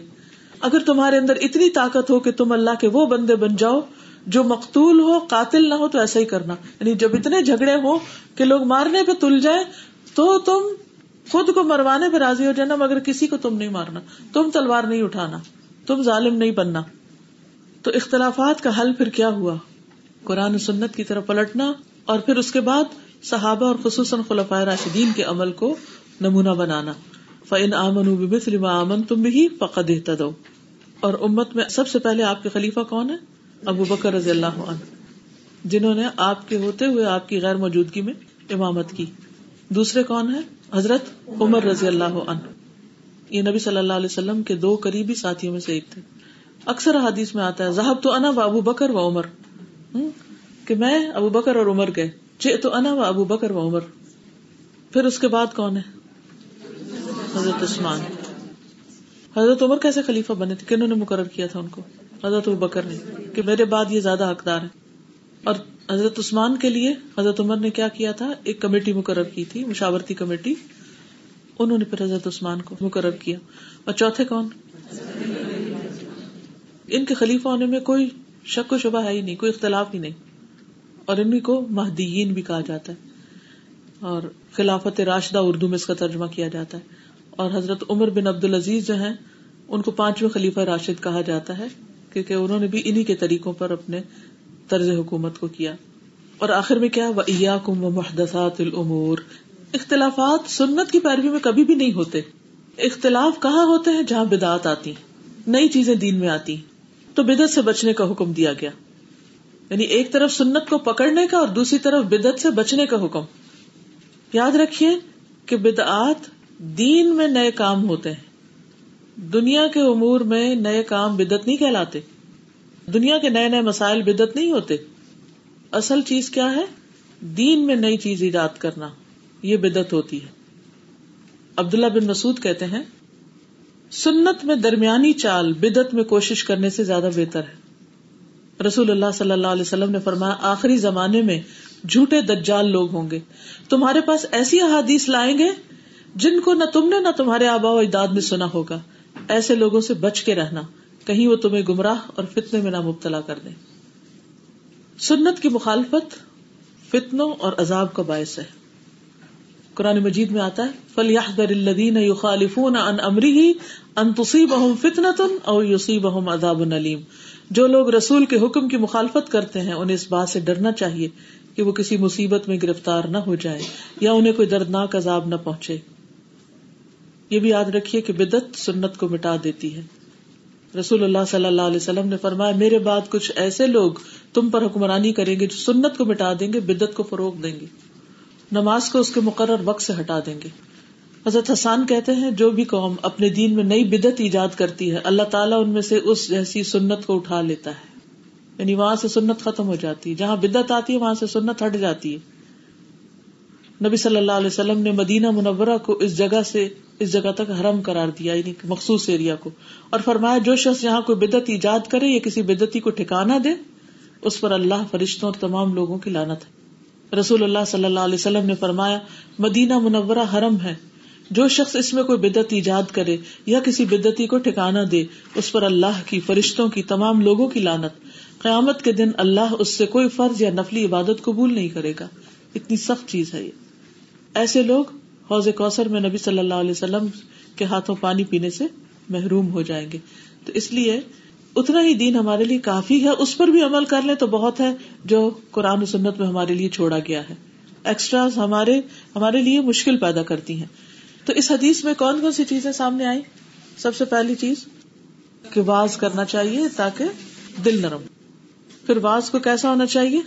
اگر تمہارے اندر اتنی طاقت ہو کہ تم اللہ کے وہ بندے بن جاؤ، جو مقتول ہو، قاتل نہ ہو، تو ایسا ہی کرنا۔ یعنی جب اتنے جھگڑے ہو کہ لوگ مارنے پہ تل جائے تو تم خود کو مروانے پہ راضی ہو جانا، مگر کسی کو تم نہیں مارنا۔ تم تلوار نہیں اٹھانا، تم ظالم نہیں بننا۔ تو اختلافات کا حل پھر کیا ہوا؟ قرآن سنت کی طرف پلٹنا اور پھر اس کے بعد صحابہ اور خصوصاً خلفۂ راشدین کے عمل کو نمونہ بنانا۔ فن آمن آمن تم بھی فقد دو اور امت میں سب سے پہلے آپ کے خلیفہ کون ہے؟ ابو بکر رضی اللہ عنہ، جنہوں نے آپ کے ہوتے ہوئے آپ کی غیر موجودگی میں امامت کی۔ دوسرے کون ہے حضرت عمر رضی اللہ عنہ۔ یہ نبی صلی اللہ علیہ وسلم کے دو قریبی ساتھیوں میں سے ایک تھے۔ اکثر حدیث میں آتا ہے، ذہب تو انا و ابو بکر و عمر۔ کہ میں، ابو بکر اور عمر گئے۔ چے تو انا و ابو بکر و عمر۔ پھر اس کے بعد کون ہے؟ حضرت عثمان۔ حضرت عمر کیسے خلیفہ بنے تھے؟ کنہوں نے مقرر کیا تھا ان کو؟ حضرت ابو بکر نے کہ میرے بعد یہ زیادہ حقدار ہے اور حضرت عثمان کے لیے حضرت عمر نے کیا کیا تھا؟ ایک کمیٹی مقرر کی تھی، مشاورتی کمیٹی۔ انہوں نے پھر حضرت عثمان کو مقرر کیا۔ اور چوتھے کون؟ ان کے خلیفہ ہونے میں کوئی شک و شبہ ہے ہی نہیں، کوئی اختلاف ہی نہیں۔ اور انہیں کو مہدیین بھی کہا جاتا ہے۔ اور خلافت راشدہ اردو میں اس کا ترجمہ کیا جاتا ہے۔ اور حضرت عمر بن عبد العزیز جو ہیں، ان کو پانچویں خلیفہ راشد کہا جاتا ہے، کیونکہ انہوں نے بھی انہیں کے طریقوں پر اپنے طرز حکومت کو کیا۔ اور آخر میں کیا؟ وہ کم و محدثات العمور اختلافات سنت کی پیروی میں کبھی بھی نہیں ہوتے۔ اختلاف کہاں ہوتے ہیں؟ جہاں بدعت آتی نئی چیزیں دین میں آتی تو بدعت سے بچنے کا حکم دیا گیا۔ یعنی ایک طرف سنت کو پکڑنے کا اور دوسری طرف بدعت سے بچنے کا حکم۔ یاد رکھیے کہ بدعات دین میں نئے کام ہوتے ہیں۔ دنیا کے امور میں نئے کام بدت نہیں کہلاتے۔ دنیا کے نئے نئے مسائل بدت نہیں ہوتے۔ اصل چیز کیا ہے؟ دین میں نئی چیز ایجاد کرنا۔ یہ بدت ہوتی ہے۔ عبداللہ بن مسعود کہتے ہیں، سنت میں درمیانی چال بدت میں کوشش کرنے سے زیادہ بہتر ہے۔ رسول اللہ صلی اللہ علیہ وسلم نے فرمایا، آخری زمانے میں جھوٹے دجال لوگ ہوں گے۔ تمہارے پاس ایسی احادیث لائیں گے جن کو نہ تم نے نہ تمہارے آبا و اجداد میں سنا ہوگا۔ ایسے لوگوں سے بچ کے رہنا۔ کہیں وہ تمہیں گمراہ اور فتنے میں نہ مبتلا کر دیں سنت کی مخالفت فتنوں اور عذاب کا باعث ہے۔ قرآن مجید میں آتا ہے فل الدین خالفون ان امری ان تصیب فتنتن اور یوسیب عذاب العلیم جو لوگ رسول کے حکم کی مخالفت کرتے ہیں، انہیں اس بات سے ڈرنا چاہیے کہ وہ کسی مصیبت میں گرفتار نہ ہو جائے یا انہیں کوئی دردناک عذاب نہ پہنچے۔ یہ بھی یاد رکھیے کہ بدت سنت کو مٹا دیتی ہے۔ رسول اللہ صلی اللہ علیہ وسلم نے فرمایا، میرے بعد کچھ ایسے لوگ تم پر حکمرانی کریں گے جو سنت کو مٹا دیں گے بدت کو فروغ دیں گے۔ نماز کو اس کے مقرر وقت سے ہٹا دیں گے۔ حضرت حسان کہتے ہیں، جو بھی قوم اپنے دین میں نئی بدت ایجاد کرتی ہے، اللہ تعالیٰ ان میں سے اس جیسی سنت کو اٹھا لیتا ہے۔ یعنی وہاں سے سنت ختم ہو جاتی ہے۔ جہاں بدت آتی ہے، وہاں سے سنت ہٹ جاتی ہے۔ نبی صلی اللہ علیہ وسلم نے مدینہ منورہ کو اس جگہ سے اس جگہ تک حرم قرار دیا یعنی مخصوص ایریا کو۔ اور فرمایا، جو شخص یہاں کوئی بدت ایجاد کرے یا کسی بدتی کو ٹھکانا دے، اس پر اللہ فرشتوں اور تمام لوگوں کی لانت ہے۔ رسول اللہ صلی اللہ علیہ وسلم نے فرمایا، مدینہ منورہ حرم ہے۔ جو شخص اس میں کوئی بدت ایجاد کرے یا کسی بدتی کو ٹھکانا دے، اس پر اللہ کی، فرشتوں کی، تمام لوگوں کی لانت قیامت کے دن اللہ اس سے کوئی فرض یا نفلی عبادت قبول نہیں کرے گا۔ اتنی سخت چیز ہے یہ۔ ایسے لوگ حوض کوثر میں نبی صلی اللہ علیہ وسلم کے ہاتھوں پانی پینے سے محروم ہو جائیں گے۔ تو اس لیے اتنا ہی دین ہمارے لیے کافی ہے۔ اس پر بھی عمل کر لیں تو بہت ہے جو قرآن و سنت میں ہمارے لیے چھوڑا گیا ہے۔ ایکسٹرا ہمارے ہمارے لیے مشکل پیدا کرتی ہیں۔ تو اس حدیث میں کون کون سی چیزیں سامنے آئی سب سے پہلی چیز، کہ واز کرنا چاہیے تاکہ دل نرم پھر واز کو کیسا ہونا چاہیے؟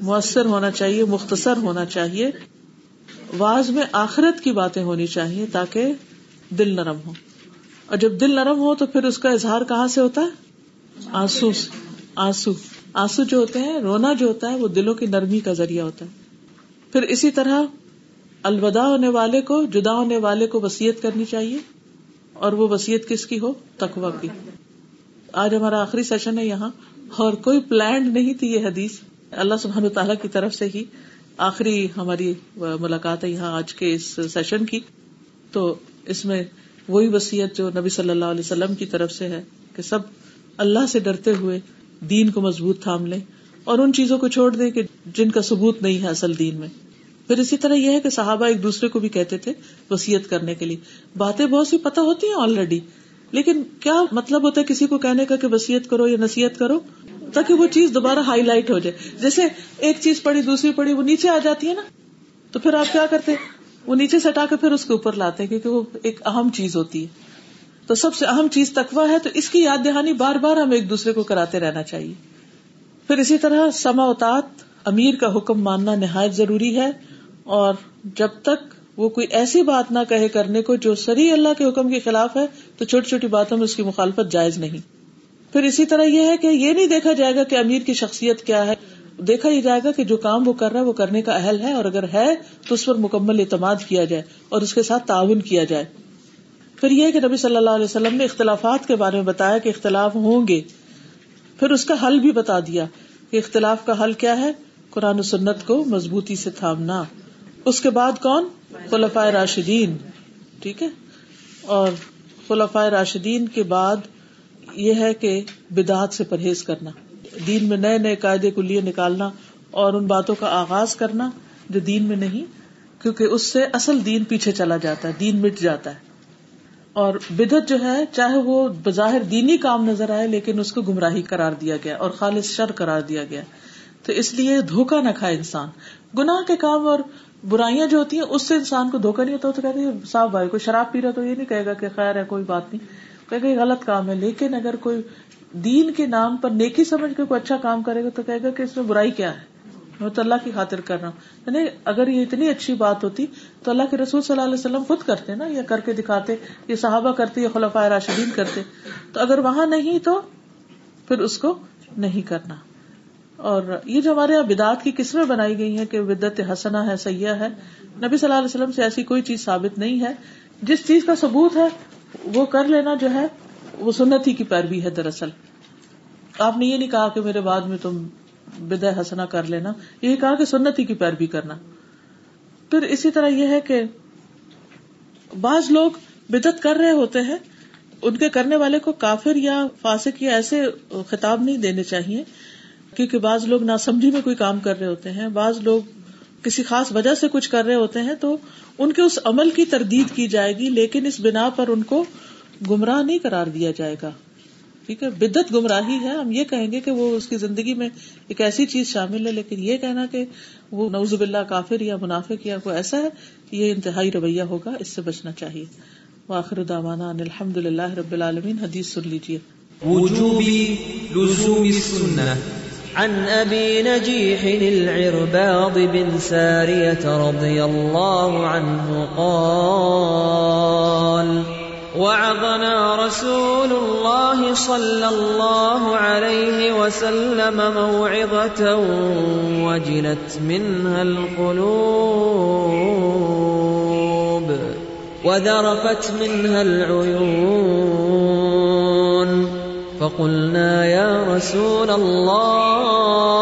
مؤثر ہونا چاہیے، مختصر ہونا چاہیے۔ واز میں آخرت کی باتیں ہونی چاہیے تاکہ دل نرم ہو۔ اور جب دل نرم ہو تو پھر اس کا اظہار کہاں سے ہوتا ہے؟ آنسو آنسو۔ آنسو جو ہوتے ہیں، رونا جو ہوتا ہے، وہ دلوں کی نرمی کا ذریعہ ہوتا ہے۔ پھر اسی طرح الوداع ہونے والے کو، جدا ہونے والے کو وسیعت کرنی چاہیے۔ اور وہ وسیعت کس کی ہو؟ تقوا کی۔ آج ہمارا آخری سیشن ہے یہاں۔ اور کوئی پلانڈ نہیں تھی یہ حدیث۔ اللہ سبحان تعالیٰ کی طرف سے ہی۔ آخری ہماری ملاقات ہے یہاں آج کے اس سیشن کی۔ تو اس میں وہی وسیعت جو نبی صلی اللہ علیہ وسلم کی طرف سے ہے کہ سب اللہ سے ڈرتے ہوئے دین کو مضبوط تھام لیں اور ان چیزوں کو چھوڑ دیں کہ جن کا ثبوت نہیں ہے اصل دین میں۔ پھر اسی طرح یہ ہے کہ صحابہ ایک دوسرے کو بھی کہتے تھے وسیعت کرنے کے لیے۔ باتیں بہت سی پتہ ہوتی ہیں آلریڈی لیکن کیا مطلب ہوتا ہے کسی کو کہنے کا کہ وسیعت کرو یا نصیحت کرو؟ تاکہ وہ چیز دوبارہ ہائی لائٹ ہو جائے۔ جیسے ایک چیز پڑی، دوسری پڑی، وہ نیچے آ جاتی ہے نا، تو پھر آپ کیا کرتے وہ نیچے سے ہٹا کے پھر اس کے اوپر لاتے ہیں، کیونکہ وہ ایک اہم چیز ہوتی ہے۔ تو سب سے اہم چیز تکوا ہے، تو اس کی یاد دہانی بار بار ہمیں ایک دوسرے کو کراتے رہنا چاہیے۔ پھر اسی طرح سما اوتات امیر کا حکم ماننا نہایت ضروری ہے۔ اور جب تک وہ کوئی ایسی بات نہ کہے کرنے کو جو سری اللہ کے حکم کے خلاف ہے، تو چھوٹی چھوٹی باتوں میں اس کی مخالفت جائز نہیں۔ پھر اسی طرح یہ ہے کہ یہ نہیں دیکھا جائے گا کہ امیر کی شخصیت کیا ہے۔ دیکھا یہ جائے گا کہ جو کام وہ کر رہا ہے وہ کرنے کا اہل ہے اور اگر ہے تو اس پر مکمل اعتماد کیا جائے اور اس کے ساتھ تعاون کیا جائے۔ پھر یہ کہ نبی صلی اللہ علیہ وسلم نے اختلافات کے بارے میں بتایا کہ اختلاف ہوں گے۔ پھر اس کا حل بھی بتا دیا کہ اختلاف کا حل کیا ہے۔ قرآن و سنت کو مضبوطی سے تھامنا۔ اس کے بعد کون؟ خلفۂ راشدین۔ ٹھیک ہے؟ اور خلفۂ راشدین کے بعد یہ ہے کہ بدعت سے پرہیز کرنا، دین میں نئے نئے قاعدے کو لیے نکالنا اور ان باتوں کا آغاز کرنا جو دین میں نہیں، کیونکہ اس سے اصل دین پیچھے چلا جاتا ہے، دین مٹ جاتا ہے۔ اور بدت جو ہے، چاہے وہ بظاہر دینی کام نظر آئے، لیکن اس کو گمراہی قرار دیا گیا اور خالص شر قرار دیا گیا۔ تو اس لیے دھوکا نہ کھائے انسان۔ گناہ کے کام اور برائیاں جو ہوتی ہیں، اس سے انسان کو دھوکا نہیں ہوتا تو کہتے صاف بھائی، کوئی شراب پی رہا تو یہ نہیں کہے گا کہ خیر ہے، کوئی بات نہیں۔ کہ یہ غلط کام ہے، لیکن اگر کوئی دین کے نام پر نیکی سمجھ کے کوئی اچھا کام کرے گا تو کہے گا کہ اس میں برائی کیا ہے؟ میں تو اللہ کی خاطر کر رہا ہوں۔ یعنی اگر یہ اتنی اچھی بات ہوتی، تو اللہ کے رسول صلی اللہ علیہ وسلم خود کرتے نا، یا کر کے دکھاتے یہ صحابہ کرتے، یا خلفۂ راشدین کرتے۔ تو اگر وہاں نہیں تو پھر اس کو نہیں کرنا۔ اور یہ جو ہمارے یہاں بدعت کی قسمیں بنائی گئی ہیں کہ بدت حسنا ہے سیاح ہے، نبی صلی اللہ علیہ وسلم سے ایسی کوئی چیز ثابت نہیں ہے۔ جس چیز کا ثبوت ہے وہ کر لینا جو ہے، وہ سنت ہی کی پیروی ہے دراصل۔ آپ نے یہ نہیں کہا کہ میرے بعد میں تم بد حسنا کر لینا، یہ کہا کہ سنت ہی کی پیروی کرنا۔ پھر اسی طرح یہ ہے کہ بعض لوگ بدت کر رہے ہوتے ہیں، ان کے کرنے والے کو کافر یا فاسق یا ایسے خطاب نہیں دینے چاہیے، کیونکہ بعض لوگ ناسمجھی میں کوئی کام کر رہے ہوتے ہیں، بعض لوگ کسی خاص وجہ سے کچھ کر رہے ہوتے ہیں تو ان کے اس عمل کی تردید کی جائے گی، لیکن اس بنا پر ان کو گمراہ نہیں قرار دیا جائے گا۔ ٹھیک ہے؟ بدت گمراہی ہے۔ ہم یہ کہیں گے کہ وہ اس کی زندگی میں ایک ایسی چیز شامل ہے، لیکن یہ کہنا کہ وہ نوز باللہ کافر یا منافق یا کوئی ایسا ہے، یہ انتہائی رویہ ہوگا۔ اس سے بچنا چاہیے۔ واخر دعوانا ان الحمد للہ رب العالمین۔ حدیث سن لیجیے عن أبي نجيح العرباض بن سارية رضي الله عنه قال، وعظنا رسول الله صلى الله عليه وسلم موعظة وجلت منها القلوب، وذرفت منها العيون فقلنا يا رسول الله،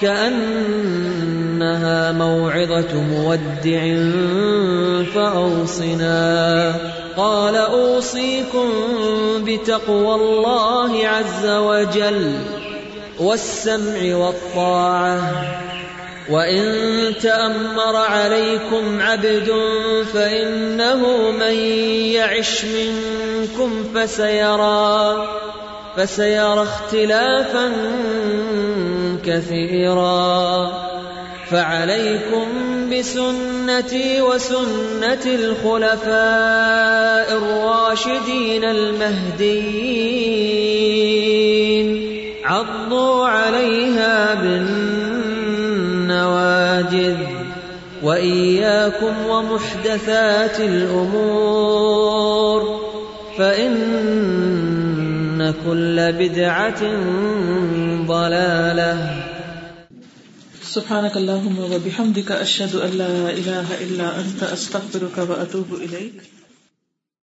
كأنها موعظة مودع فأوصنا. قال أوصيكم بتقوى الله عز وجل والسمع والطاعة. وإن تأمر عليكم عبد فإنه من يعش منكم فسيرى فسيرى اختلافا كثيرا فعليكم بسنتي وسنة الخلفاء الراشدين المهديين عضوا عليها بالنسبة المساجد وإياكم ومحدثات الأمور، فإن كل بدعة ضلالة. سبحانك اللهم وبحمدك أشهد أن لا إله إلا أنت، أستغفرك وأتوب إليك.